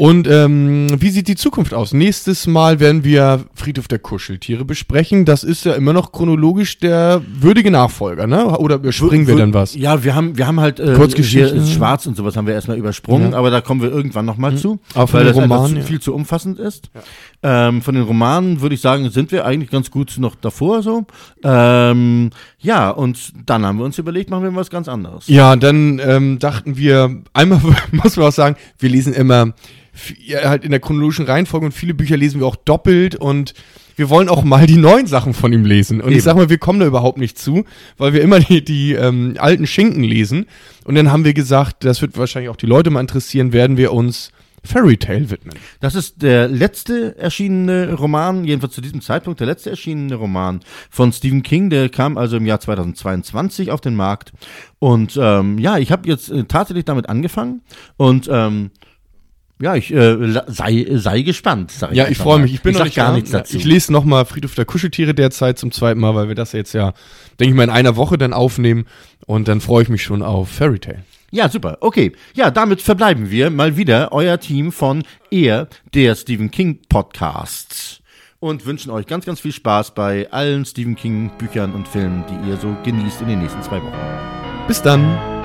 Und ähm, wie sieht die Zukunft aus? Nächstes Mal werden wir Friedhof der Kuscheltiere besprechen. Das ist ja immer noch chronologisch der würdige Nachfolger, ne? Oder überspringen wir dann was? Ja, wir haben, wir haben halt äh, Kurzgeschichten. hier ist Schwarz und sowas haben wir erstmal übersprungen, Ja. aber da kommen wir irgendwann nochmal zu, Auch von weil das einfach Romanen, zu, ja. viel zu umfassend ist. Ähm, von den Romanen würde ich sagen, sind wir eigentlich ganz gut noch davor so. Ähm, ja, und dann haben wir uns überlegt, machen wir was ganz anderes. Ja, dann ähm, dachten wir, einmal muss man auch sagen, wir lesen immer ja, halt in der chronologischen Reihenfolge und viele Bücher lesen wir auch doppelt und wir wollen auch mal die neuen Sachen von ihm lesen. Und ich Eben. sag mal, wir kommen da überhaupt nicht zu, weil wir immer die, die ähm, alten Schinken lesen. Und dann haben wir gesagt, das wird wahrscheinlich auch die Leute mal interessieren, werden wir uns Fairy Tale widmen. Das ist der letzte erschienene Roman, jedenfalls zu diesem Zeitpunkt der letzte erschienene Roman von Stephen King. Der kam also im Jahr 2022 auf den Markt. Und ähm, ja, ich habe jetzt äh, tatsächlich damit angefangen und ähm, ja, ich äh, sei, sei gespannt. Sag Ja, ich freue mich. Ich bin noch sag nicht gar nichts dazu. Ich lese noch mal Friedhof der Kuscheltiere derzeit zum zweiten Mal, weil wir das jetzt ja, denke ich mal, in einer Woche dann aufnehmen. Und dann freue ich mich schon auf Fairy Tale. Ja, super. Okay. Ja, damit verbleiben wir mal wieder euer Team von Er, der Stephen King Podcasts. Und wünschen euch ganz, ganz viel Spaß bei allen Stephen King Büchern und Filmen, die ihr so genießt in den nächsten zwei Wochen. Bis dann.